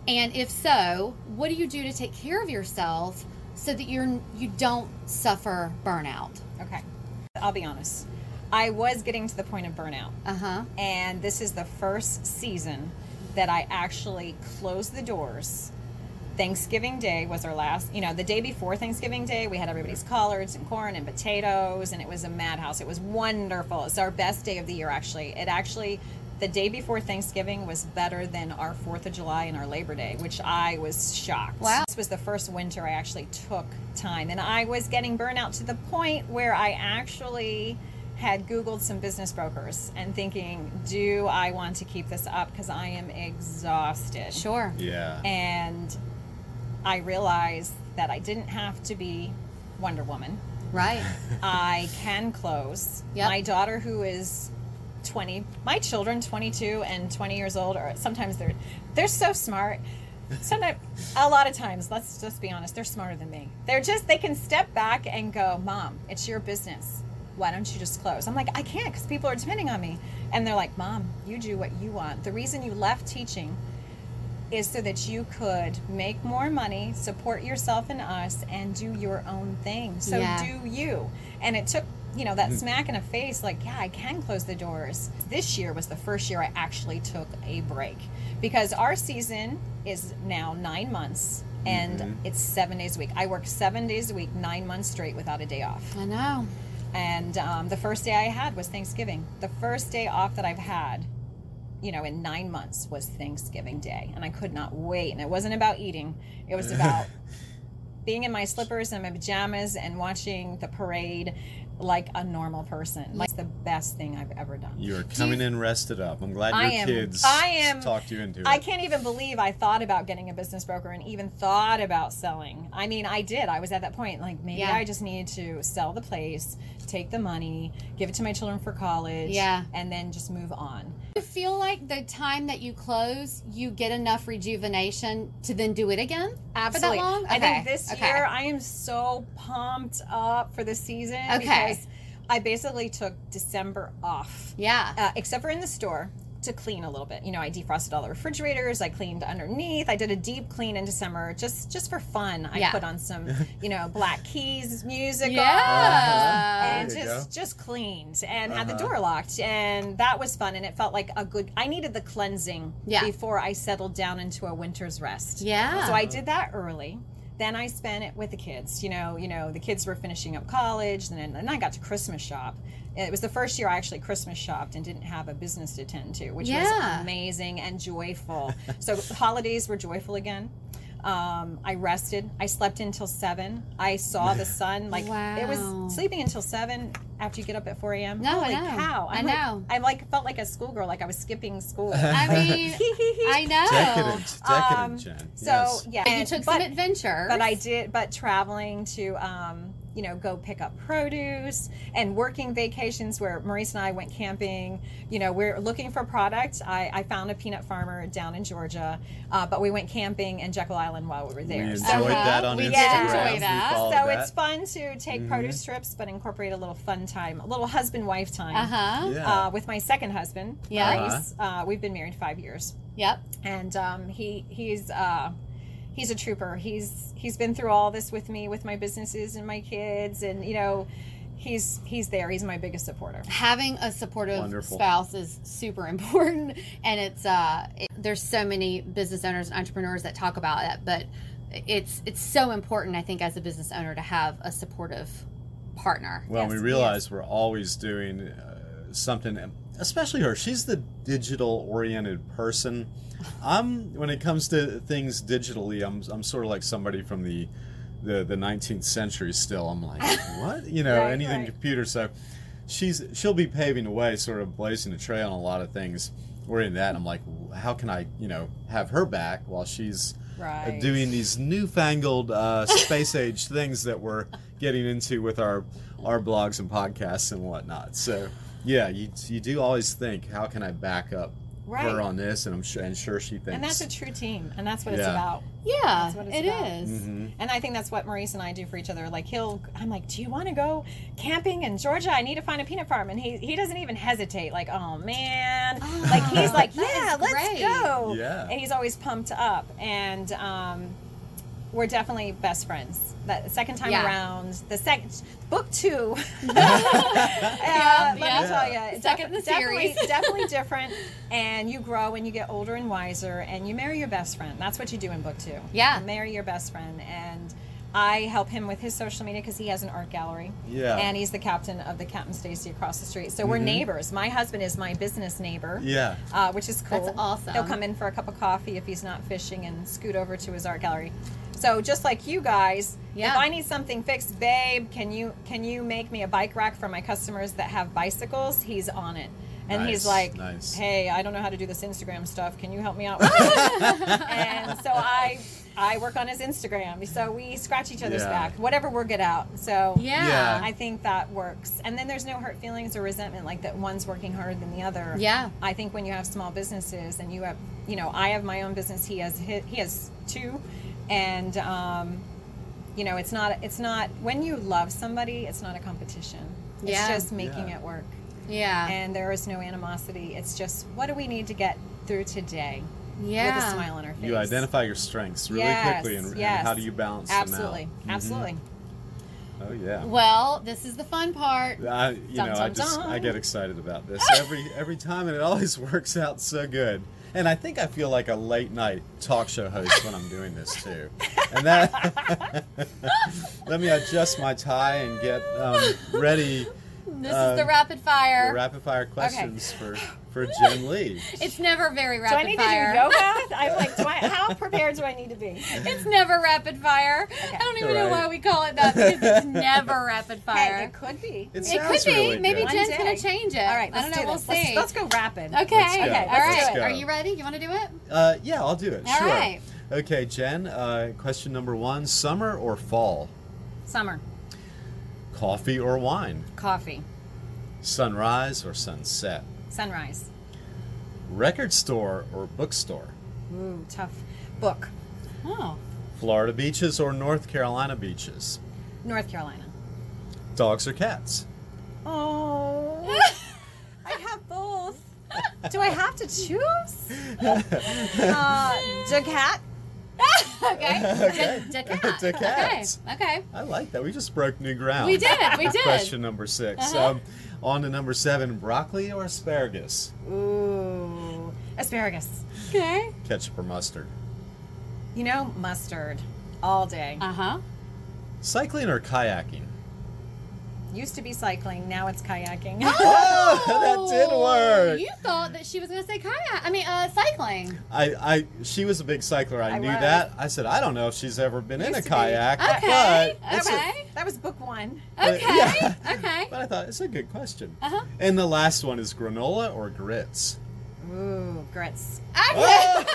And if so, what do you do to take care of yourself so that you're you don't suffer burnout? Okay. I'll be honest. I was getting to the point of burnout. Uh-huh. And this is the first season that I actually closed the doors. Thanksgiving Day was our last, you know, the day before Thanksgiving Day, we had everybody's collards and corn and potatoes, and it was a madhouse. It was wonderful. It's our best day of the year, actually. It actually, the day before Thanksgiving was better than our 4th of July and our Labor Day, which I was shocked. Wow. This was the first winter I actually took time, and I was getting burnout to the point where I actually had Googled some business brokers and thinking, do I want to keep this up? Because I am exhausted. Sure. Yeah. And I realized that I didn't have to be Wonder Woman. Right. <laughs> I can close. Yep. My daughter, who is 20, my children, 22 and 20 years old, or sometimes they're they're so smart. Sometimes, a lot of times, let's just be honest, they're smarter than me. They're just they can step back and go, "Mom, it's your business. Why don't you just close?" I'm like, "I can't because people are depending on me." And they're like, "Mom, you do what you want. The reason you left teaching is so that you could make more money, support yourself and us, and do your own thing. So Yeah. do you. And it took, you know, that smack in the face, like, yeah, I can close the doors. This year was the first year I actually took a break because our season is now nine months and it's seven days a week. I work seven days a week, nine months straight without a day off. I know. And um, the first day I had was Thanksgiving. The first day off that I've had, you know, in nine months was Thanksgiving Day. And I could not wait. And it wasn't about eating, it was <laughs> about being in my slippers and my pajamas and watching the parade like a normal person. Like, the best thing I've ever done. You're coming in rested up. I'm glad your I am- kids I am- talked you into it. I can't even believe I thought about getting a business broker and even thought about selling. I mean, I did. I was at that point. Like, maybe Yeah. I just needed to sell the place, take the money, give it to my children for college, Yeah. and then just move on. You feel like the time that you close, you get enough rejuvenation to then do it again? Absolutely. For that long? I think this okay. year I am so pumped up for the season Okay. Because I basically took December off. Yeah. uh, except for in the store to clean a little bit. You know, I defrosted all the refrigerators. I cleaned underneath. I did a deep clean in December just just for fun. I Yeah. put on some, <laughs> you know, Black Keys music yeah. and There you just just cleaned and had the Uh-huh. door locked and that was fun and it felt like a good I needed the cleansing Yeah. before I settled down into a winter's rest. Yeah. So I did that early. Then I spent it with the kids. You know, you know, the kids were finishing up college, and then, then I got to Christmas shop. It was the first year I actually Christmas shopped and didn't have a business to attend to, which Yeah. was amazing and joyful. so holidays were joyful again. Um, I rested. I slept until seven. I saw the <laughs> sun. Like it was sleeping until seven after you get up at four a.m. No, I Holy know. cow! I I'm like- know. I like felt like a schoolgirl, like I was skipping school. <laughs> I mean, <laughs> I know. Decadent, decadent, Um, Jen. So yes. yeah, And you took but- some adventure. but I did, but traveling to, um, you know, go pick up produce and working vacations where Maurice and I went camping. You know, we're looking for products. I, I found a peanut farmer down in Georgia, uh, but we went camping in Jekyll Island while we were we there. enjoyed So, Uh-huh. that on We Instagram. did enjoy that. followed so that. it's fun to take Mm-hmm. produce trips, but incorporate a little fun time, a little husband wife time. Uh huh. Yeah. Uh, with my second husband, Yeah. Maurice. Uh, we've been married five years Yep. and um, he he's uh, he's a trooper. He's he's been through all this with me, with my businesses and my kids, and you know, he's he's there. He's my biggest supporter. having a supportive Wonderful. spouse is super <laughs> important and it's uh it, there's so many business owners and entrepreneurs that talk about that but it's it's so important i think as a business owner to have a supportive partner Well, Yes, we yes. realize we're always doing uh, something, especially her. She's the digital oriented person. I'm when it comes to things digitally, I'm I'm sort of like somebody from the the, the 19th century still. I'm like, <laughs> what? You know, Right, anything right. computer. So she's she'll be paving the way, sort of blazing a trail on a lot of things. We're in that. I'm like, how can I, you know, have her back while she's uh, Right. doing these newfangled uh, <laughs> space age things that we're getting into with our our blogs and podcasts and whatnot. So yeah, you you do always think, how can I back up Right. her on this, and I'm sure, and sure she thinks. And that's a true team, and that's what it's about. Yeah, That's what it's it about. is. Mhm. And I think that's what Maurice and I do for each other. Like he'll, I'm like, do you want to go camping in Georgia? I need to find a peanut farm, and he he doesn't even hesitate. Like, oh man, like he's like, <laughs> yeah, let's great. go. Yeah. and he's always pumped up, and um, we're definitely best friends. That second time Yeah. around, the second book two. <laughs> <laughs> uh, Yeah, let yeah. me tell you, Second in the definitely, series. <laughs> definitely different. And you grow and you get older and wiser, and you marry your best friend. That's what you do in book two. Yeah. You marry your best friend, and I help him with his social media because he has an art gallery. Yeah. And he's the captain of the Captain Stacy across the street. So we're neighbors. My husband is my business neighbor. Yeah. Uh, which is cool. That's awesome. He'll come in for a cup of coffee if he's not fishing and scoot over to his art gallery. So just like you guys, Yeah. if I need something fixed, babe, can you can you make me a bike rack for my customers that have bicycles? He's on it. And he's like, nice. "Hey, I don't know how to do this Instagram stuff. Can you help me out <laughs> and so I I work on his Instagram. So we scratch each other's Yeah. back, whatever we're good at. So Yeah. Yeah. I think that works. And then there's no hurt feelings or resentment like that one's working harder than the other. Yeah. I think when you have small businesses and you have, you know, I have my own business. He has hi- he has two, and um, you know, it's not it's not when you love somebody, it's not a competition. It's Yeah. just making Yeah. it work, Yeah. and there is no animosity. It's just what do we need to get through today yeah. with a smile on our face. You identify your strengths really Yes, quickly, and, and how do you balance Absolutely, them out? Absolutely. Oh yeah. Well, this is the fun part. I, you Dum, know, I just dum. I get excited about this <laughs> every every time, and it always <laughs> works out so good. And I think I feel like a late night talk show host when I'm doing this too. And that <laughs> let me adjust my tie and get um, ready. This Uh, is the rapid fire. for rapid fire questions for <laughs> for Jen Lee. it's never very rapid fire. Do I need fire. to do yoga? <laughs> I'm like, do I, how prepared do I need to be? It's never rapid fire. I don't even know why we call it that because it's <laughs> never rapid Hey, fire. it could be. It, It could be. really Maybe good. Jen's gonna change it. All right, I let's don't know. do We'll this. Let's- see. Let's, go rapid. Okay. Let's go. All let's right. do it. Are you ready? You want to do it? Uh, yeah, I'll do it. All sure. right. Okay, Jen. Uh, question number one: Summer or fall? Summer. Coffee or wine? Coffee. Sunrise or sunset? Sunrise. Record store or bookstore? Ooh, tough. Book. Oh. Florida beaches or North Carolina beaches? North Carolina. Dogs or cats? Oh. <laughs> I have both. Do I have to choose? <laughs> Uh, the cat. <laughs> okay. <laughs> Okay. Da- da- cat. Da- cats. Okay. Okay. I like that. We just broke new ground. We did. We <laughs> did. Question number 6 Uh-huh. Um, on to number seven: broccoli or asparagus? Ooh. Asparagus. Okay. Ketchup or mustard? You know, mustard. All day. Uh huh. Cycling or kayaking? Used to be cycling. Now it's kayaking. Oh, <laughs> <laughs> that did work. You thought that she was going to say kayak. I mean, uh, cycling. I, I, she was a big cycler. I, I knew was. that. I said, I don't know if she's ever been in a to be. kayak, Okay. but it's a- Okay. that was book one. but- Okay. yeah. Okay. <laughs> But I thought it's a good question. Uh huh. And the last one is granola or grits. Ooh, grits. Okay. we <laughs> <laughs>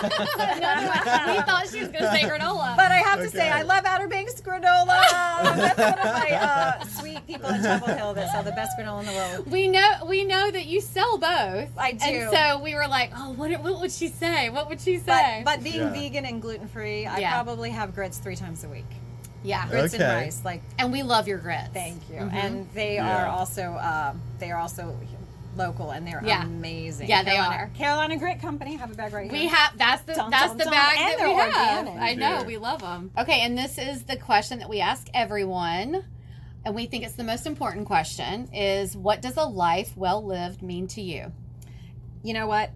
thought she was going to say granola. But I have to say, I love Outer Banks granola. <laughs> That's one of my uh, sweet people in Chapel Hill that sell the best granola in the world. we know we know that you sell both. I do. And so we were like, oh, what, what would she say? What would she say? but being Yeah. vegan and gluten free, I Yeah. probably have grits three times a week. yeah. Grits Okay. and rice, like And we love your grits. thank you. Mhm. And they Yeah. are also um, they are also local and they're Yeah. amazing. Yeah, they Carolina, are. Carolina Grit Company. Have a bag right We here. We have that's the Dum, that's dum, the dum. bag And that they're we have. organic. I know Yeah. we love them. Okay, and this is the question that we ask everyone, and we think it's the most important question: is what does a life well lived mean to you? you know what?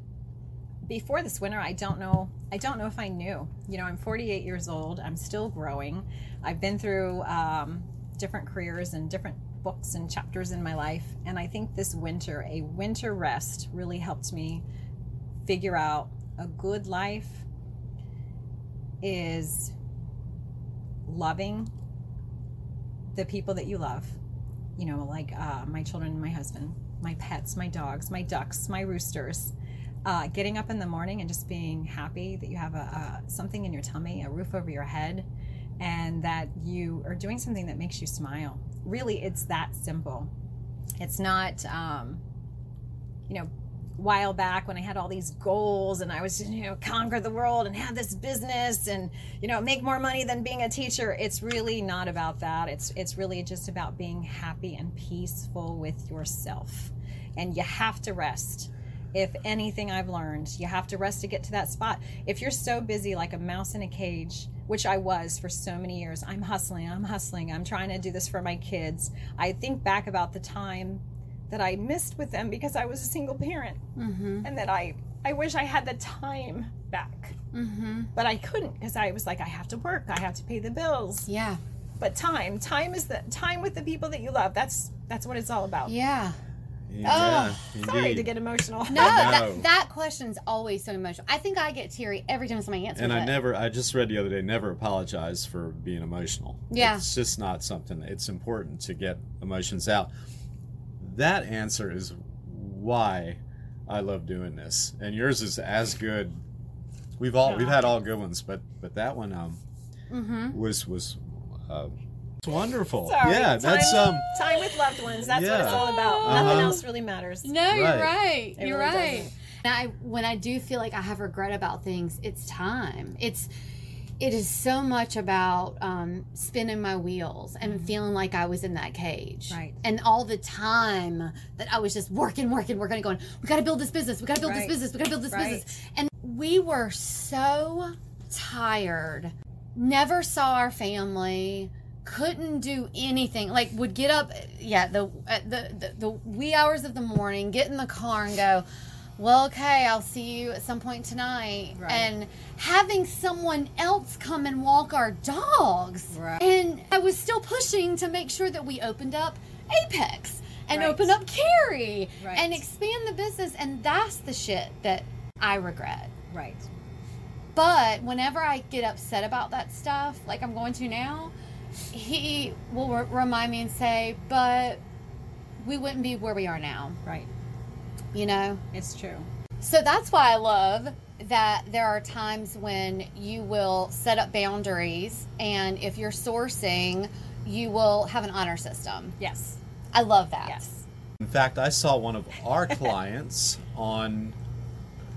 Before this winter, I don't know. I don't know if I knew. You know, I'm 48 years old. I'm still growing. I've been through um, different careers and different books and chapters in my life, and I think this winter, a winter rest, really helped me figure out a good life is loving the people that you love. You know, like uh, my children my husband, my pets, my dogs, my ducks, my roosters. Uh, getting up in the morning and just being happy that you have a, a something in your tummy, a roof over your head, and that you are doing something that makes you smile. Really, it's that simple. It's not, um, you know, while back when I had all these goals and I was, you know, conquer the world and have this business and, you know, make more money than being a teacher. It's really not about that. It's it's really just about being happy and peaceful with yourself. And you have to rest. If anything I've learned, you have to rest to get to that spot. If you're so busy like a mouse in a cage, which I was for so many years, I'm hustling, I'm hustling, I'm trying to do this for my kids. I think back about the time that I missed with them because I was a single parent and that I I wish I had the time back. Mm-hmm. But I couldn't because I was like I have to work, I have to pay the bills. Yeah. But time, time is the time with the people that you love. That's that's what it's all about. Yeah. Yeah, Sorry to get emotional. No, No. that, that question's always so emotional. I think I get teary every time somebody answers And I it. never, I just read the other day, never apologize for being emotional. Yeah. It's just not something, it's important to get emotions out. That answer is why I love doing this. And yours is as good. We've all, we've had all good ones, but, but that one, um, Mm-hmm. was, was, uh, it's wonderful. Sorry. Yeah. time, That's, um, time with loved ones. That's what it's all about. Uh-huh. Nothing else really matters. No, you're Right. right. It You're really right. doesn't. And I when I do feel like I have regret about things, it's time. It's it is so much about um, spinning my wheels and feeling like I was in that cage. Right. And all the time that I was just working, working, working, going, we got to build this business. We got to build Right. this business. We got to build this Right. business. And we were so tired. Never saw our family. Couldn't do anything. Like would get up, yeah, the the, the the wee hours of the morning, get in the car and go. Well, okay, I'll see you at some point tonight. Right. And having someone else come and walk our dogs. Right. And I was still pushing to make sure that we opened up Apex and Right. open up Cary Right. and expand the business. And that's the shit that I regret. Right. But whenever I get upset about that stuff, like I'm going to now, he will re- remind me and say, but we wouldn't be where we are now, Right. you know? It's true. So that's why I love that there are times when you will set up boundaries, and if you're sourcing, you will have an honor system. Yes. I love that. Yes. In fact, I saw one of our <laughs> clients on,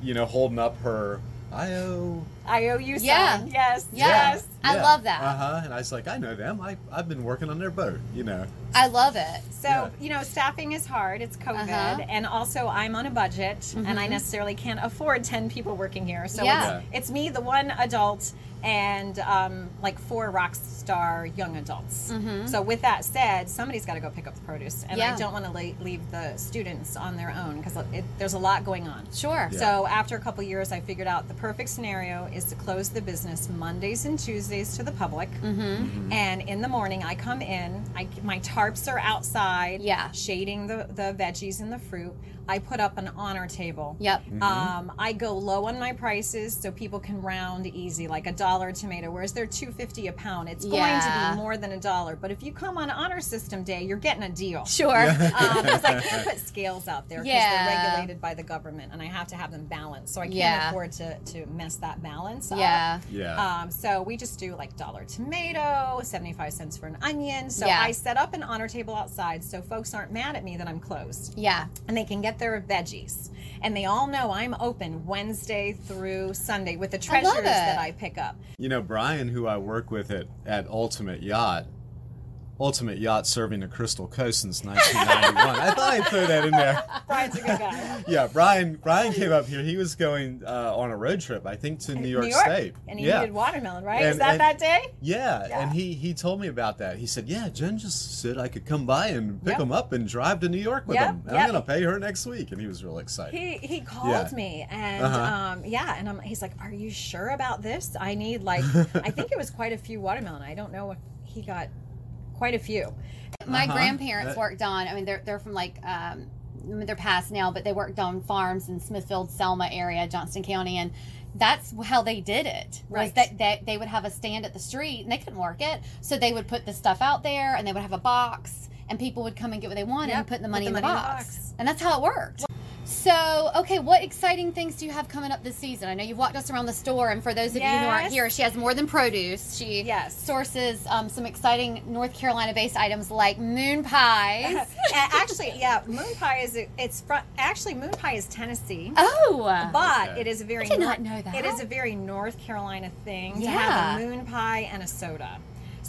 you know, holding up her IO. I owe you Yeah. some. Yes. Yeah. Yes. I love that. Uh huh. And I was like, I know them. I I've been working on their boat. You know. I love it. So, Yeah. you know, staffing is hard. It's COVID. Uh-huh. And also, I'm on a budget and I Mhm. necessarily can't afford 10 people working here. So, Yeah. it's, it's me, the one adult, and um, like four rock star young adults. Mhm. So, with that said, somebody's got to go pick up the produce. And Yeah. I don't want to le- leave the students on their own because there's a lot going on. Sure. Yeah. So after a couple years, I figured out the perfect scenario is to close the business Mondays and Tuesdays to the public, Mm-hmm. and in the morning I come in. I my tarps are outside, Yeah. shading the the veggies and the fruit. I put up an honor table. Yep. Um, I go low on my prices so people can round easy, like a dollar a tomato, whereas they're two fifty a pound. It's going to be more than a dollar, but if you come on honor system day, you're getting a deal. Sure. Um, 'cause I <laughs> can't put scales out there because Yeah. they're regulated by the government, and I have to have them balanced. So I can't Yeah. afford to to mess that balance. up. Yeah. Yeah. Um, so we just do like dollar tomato, seventy five cents for an onion. So Yeah. I set up an honor table outside, so folks aren't mad at me that I'm closed, Yeah. and they can get their veggies. And they all know I'm open Wednesday through Sunday with the treasures it. that I pick up. You know, Brian, who I work with at, at Ultimate Yacht, Ultimate Yacht serving the Crystal Coast since 1991. I thought I'd throw that in there. <laughs> Brian's a good guy. Yeah, Brian. Brian came up here. He was going uh, on a road trip, I think, to New York, State. and he yeah. needed watermelon, right? And- Is that and- that day? Yeah, Yeah. and he he told me about that. He said, "Yeah, Jen just said I could come by and pick Yep. them up and drive to New York with Yep, them, and yep. I'm gonna pay her next week." And he was real excited. He he called Yeah. me and Uh-huh. um, yeah, and I'm, he's like, "Are you sure about this? I need like <laughs> I think it was quite a few watermelon. I don't know if he got quite a few. My Uh-huh. grandparents Uh, worked on. I mean, they're they're from like um, I mean, they're past now, but they worked on farms in Smithfield, Selma area, Johnston County, and that's how they did it. Was Right. that, that they would have a stand at the street and they couldn't work it, so they would put the stuff out there and they would have a box, and people would come and get what they wanted Yep, and put the put money, the in, the money in the box. box. and that's how it worked. So, okay, what exciting things do you have coming up this season? I know you've walked us around the store, and for those of you who aren't here, she has more than produce. She Yes. sources um, some exciting North Carolina-based items like moon pies. <laughs> Actually, yeah, moon pie is it's from actually moon pie is Tennessee. oh, But Okay. it is a very I did not know that. It is a very North Carolina thing to have a moon pie and a soda.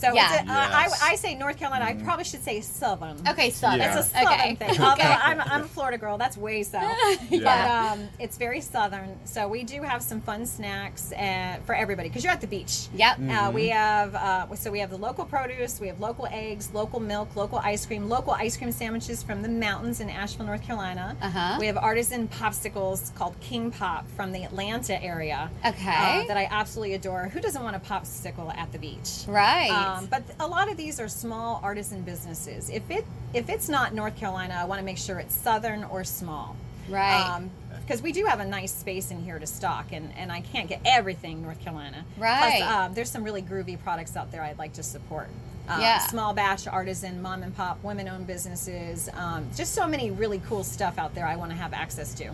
So Yeah. it's a, uh, Yes. I, I say North Carolina. I probably should say Southern. okay, Southern. Yeah. It's a southern okay. thing. Although I'm, I'm a Florida girl, that's way south. <laughs> Yeah. But um, it's very southern. So we do have some fun snacks uh, for everybody because you're at the beach. Yep. Uh, we have uh, so we have the local produce, we have local eggs, local milk, local ice cream, local ice cream sandwiches from the mountains in Asheville, North Carolina. Uh-huh. We have artisan popsicles called King Pop from the Atlanta area. Okay. uh, that I absolutely adore. Who doesn't want a popsicle at the beach? Right. Um, but a lot of these are small artisan businesses. If it if it's not North Carolina, I want to make sure it's southern or small. Right. because we do have a nice space in here to stock, and, and I can't get everything North Carolina. Right. Plus, um, there's some really groovy products out there I'd like to support. Um, Yeah. Small batch, artisan, mom and pop, women owned businesses. Um, just so many really cool stuff out there I want to have access to.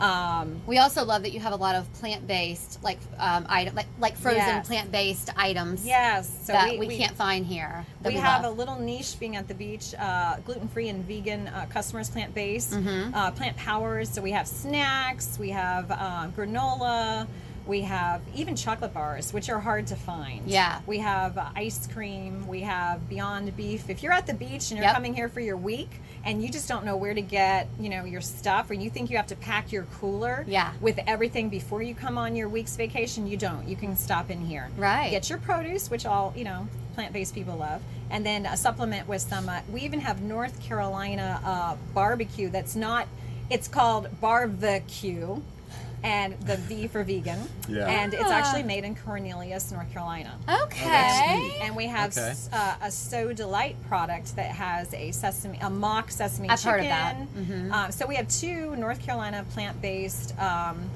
Um, we also love that you have a lot of plant-based, like um, item, like like frozen Yes. plant-based items. yes. So that we, can't find here. that we, have love. a little niche being at the beach uh, gluten-free and vegan uh, customers plant-based Mm-hmm. uh, plant powers so we have snacks we have uh, granola we have even chocolate bars which are hard to find Yeah. we have uh, ice cream we have beyond beef if you're at the beach and you're Yep. coming here for your week and you just don't know where to get you know your stuff or you think you have to pack your cooler Yeah. with everything before you come on your week's vacation you don't you can stop in here Right. get your produce, which all you know plant-based people love, and then a supplement with some. Uh, we even have North Carolina uh, barbecue that's not. It's called Barvecue, and the V for vegan. Yeah. And it's Ah. actually made in Cornelius, North Carolina. Okay. And we have Okay. uh, a So Delight product that has a sesame, a mock sesame I've chicken. heard of that. Mm-hmm. Um, so we have two North Carolina plant-based, um,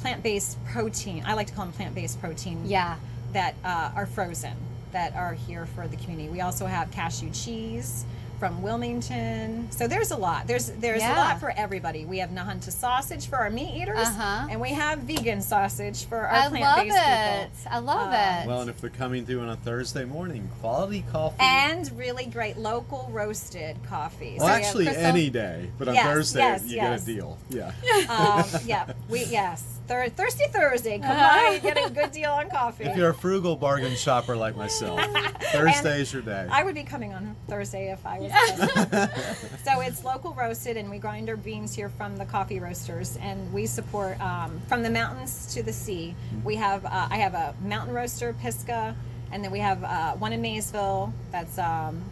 plant-based protein. I like to call them plant-based protein yeah. that uh, are frozen that are here for the community. We also have cashew cheese from Wilmington. So there's a lot. There's there's Yeah. a lot for everybody. We have Nahunta sausage for our meat eaters, Uh-huh. and we have vegan sausage for our I love plant-based it. people. I love Uh, it. Well, and if they're coming through on a Thursday morning, quality coffee. And really great local roasted coffee. well, So actually, Crystal- any day, but on Yes, Thursday yes, you yes. get a deal. Yeah. um, <laughs> yeah, we yes, Thir- Thirsty Thursday. Come by and get a good deal on coffee. If you're a frugal bargain shopper like myself, <laughs> Thursday's your day. I would be coming on Thursday if I was. a customer. <laughs> so it's local roasted, and we grind our beans here from the coffee roasters, and we support um, from the mountains to the sea. We have uh, I have a mountain roaster, Pisgah, and then we have uh, one in Maysville. That's um,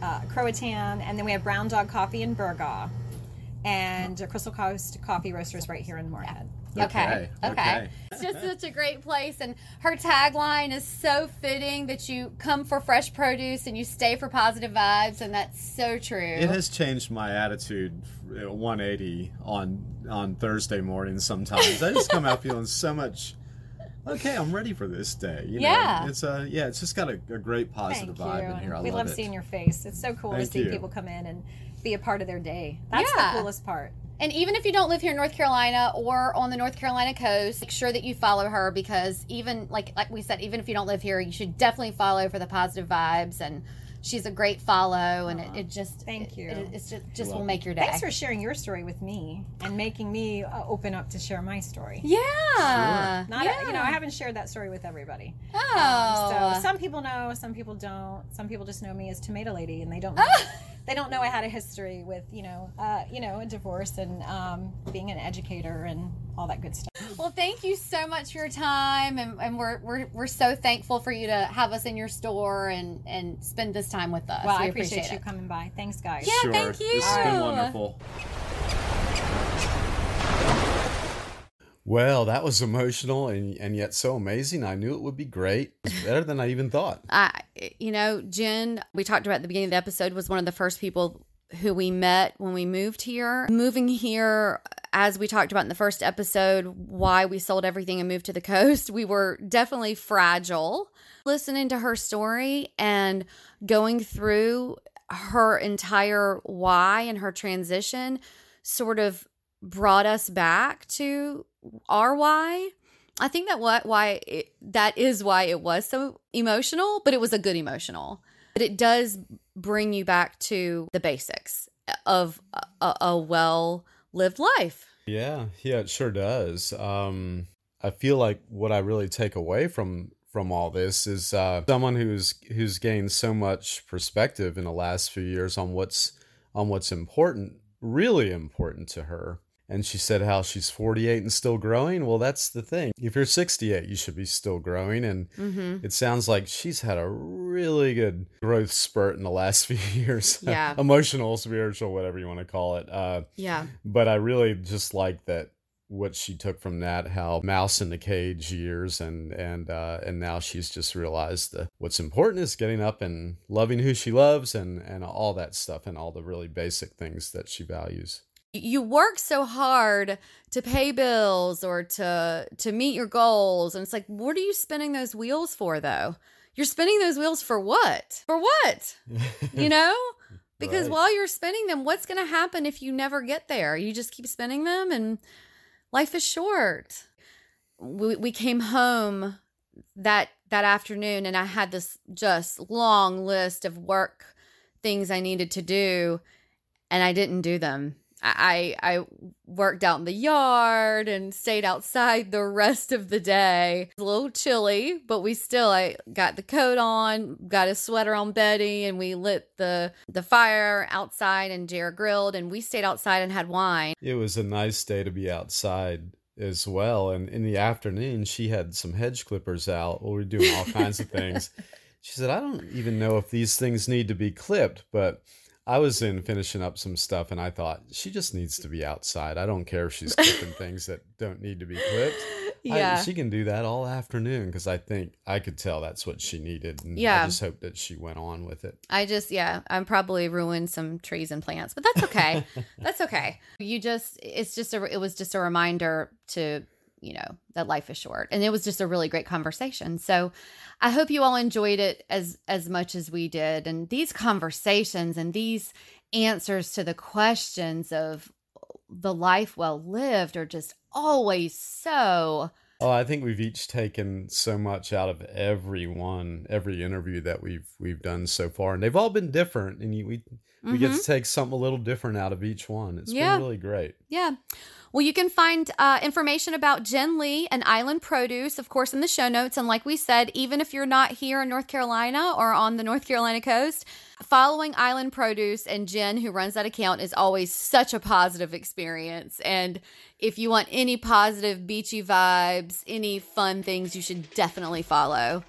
uh, Croatan, and then we have Brown Dog Coffee in Burgaw, and Crystal Coast Coffee Roasters right here in Morehead. Okay. Okay, Okay. okay. It's just such a great place. And her tagline is so fitting that you come for fresh produce and you stay for positive vibes. And that's so true. It has changed my attitude uh, 180 on on Thursday mornings. Sometimes I just come out <laughs> feeling so much. Okay, I'm ready for this day. You know? Yeah. it's a yeah, it's just got a, a great positive Thank vibe you. in here. I we love, love it. seeing your face. It's so cool Thank to see you. people come in and be a part of their day. That's Yeah. the coolest part. And even if you don't live here in North Carolina or on the North Carolina coast, make sure that you follow her because even like like we said, even if you don't live here, you should definitely follow for the positive vibes. And she's a great follow, and it, it just Thank you. it, it's just just will make your day. Thanks for sharing your story with me and making me uh, open up to share my story. yeah, Not yeah. you know, I haven't shared that story with everybody. Oh, So some people know, some people don't. Some people just know me as Tomato Lady, and they don't. <laughs> Know, they don't know I had a history with you know, uh, you know, a divorce and um, being an educator and all that good stuff. Well, thank you so much for your time, and, and we're, we're we're so thankful for you to have us in your store and and spend this time with us. Well, we I appreciate, you it. coming by. Thanks, guys. Yeah, Sure. thank you. This has been wonderful. Well, that was emotional and, and yet so amazing. I knew it would be great. Better than I even thought. <laughs> I, you know, Jen, we talked about at the beginning of the episode, was one of the first people who we met when we moved here. Moving here, as we talked about in the first episode, why we sold everything and moved to the <laughs> coast, we were definitely fragile. Listening to her story and going through her entire why and her transition sort of brought us back to our why. I think that what why it, that is why it was so emotional, but it was a good emotional. But it does bring you back to the basics of a, a well lived life. Yeah, yeah, it sure does. Um, I feel like what I really take away from from all this is uh, someone who's who's gained so much perspective in the last few years on what's on what's important, really important to her. And she said how she's 48 and still growing. Well, that's the thing. If you're 68, you should be still growing. And Mm-hmm. it sounds like she's had a really good growth spurt in the last <laughs> few years. Yeah. Emotional, spiritual, whatever you want to call it. Uh, Yeah. but I really just like that what she took from that, how mouse in the cage years, and and uh, and now she's just realized that what's important is getting up and loving who she loves, and and all that stuff, and all the really basic things that she values. You work so hard to pay bills or to to meet your goals and it's like what are you spinning those wheels for though? You're spinning those wheels for what? For what? You <laughs> know? Because Right. while you're spinning them what's going to happen if you never get there? You just keep spinning them and life is short. We, we came home that that afternoon and i had this just long list of work things i needed to do and i didn't do them I I worked out in the yard and stayed outside the rest of the day. It was a little chilly, but we still I got the coat on, got a sweater on Betty, and we lit the the fire outside and Jared grilled and we stayed outside and had wine. It was a nice day to be outside as well, and in the afternoon she had some hedge clippers out. We were doing all kinds of things. <laughs> She said, "I don't even know if these things need to be clipped, but." I was in finishing up some stuff and I thought she just needs to be outside. I don't care if she's clipping things that don't need to be clipped. I- <laughs> Yeah. she can do that all afternoon because I think I could tell that's what she needed. And Yeah. I just hope that she went on with it. I just, yeah, I'm probably ruined some trees and plants, but that's okay. <laughs> that's okay. You just, it's just a, it was just a reminder to, you know, that life is short. And it was just a really great conversation. So I hope you all enjoyed it as, as much as we did. And these conversations and these answers to the questions of the life well lived are just always so, Oh, I think we've each taken so much out of every one, every interview that we've we've done so far, and they've all been different. And you, we we get to take something a little different out of each one. It's Yeah. been really great. Yeah. Well, you can find uh, information about Jen Lee and Island Produce, of course, in the show notes. And like we said, even if you're not here in North Carolina or on the North Carolina coast, following Island Produce and Jen, who runs that account, is always such a positive experience. And if you want any positive beachy vibes, any fun things, you should definitely follow.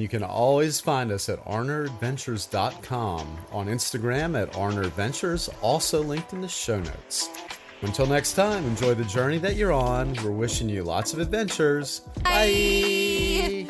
You can always find us at arneradventures.com, on Instagram at arneradventures, also linked in the show notes. Until next time, enjoy the journey that you're on. We're wishing you lots of adventures. Bye.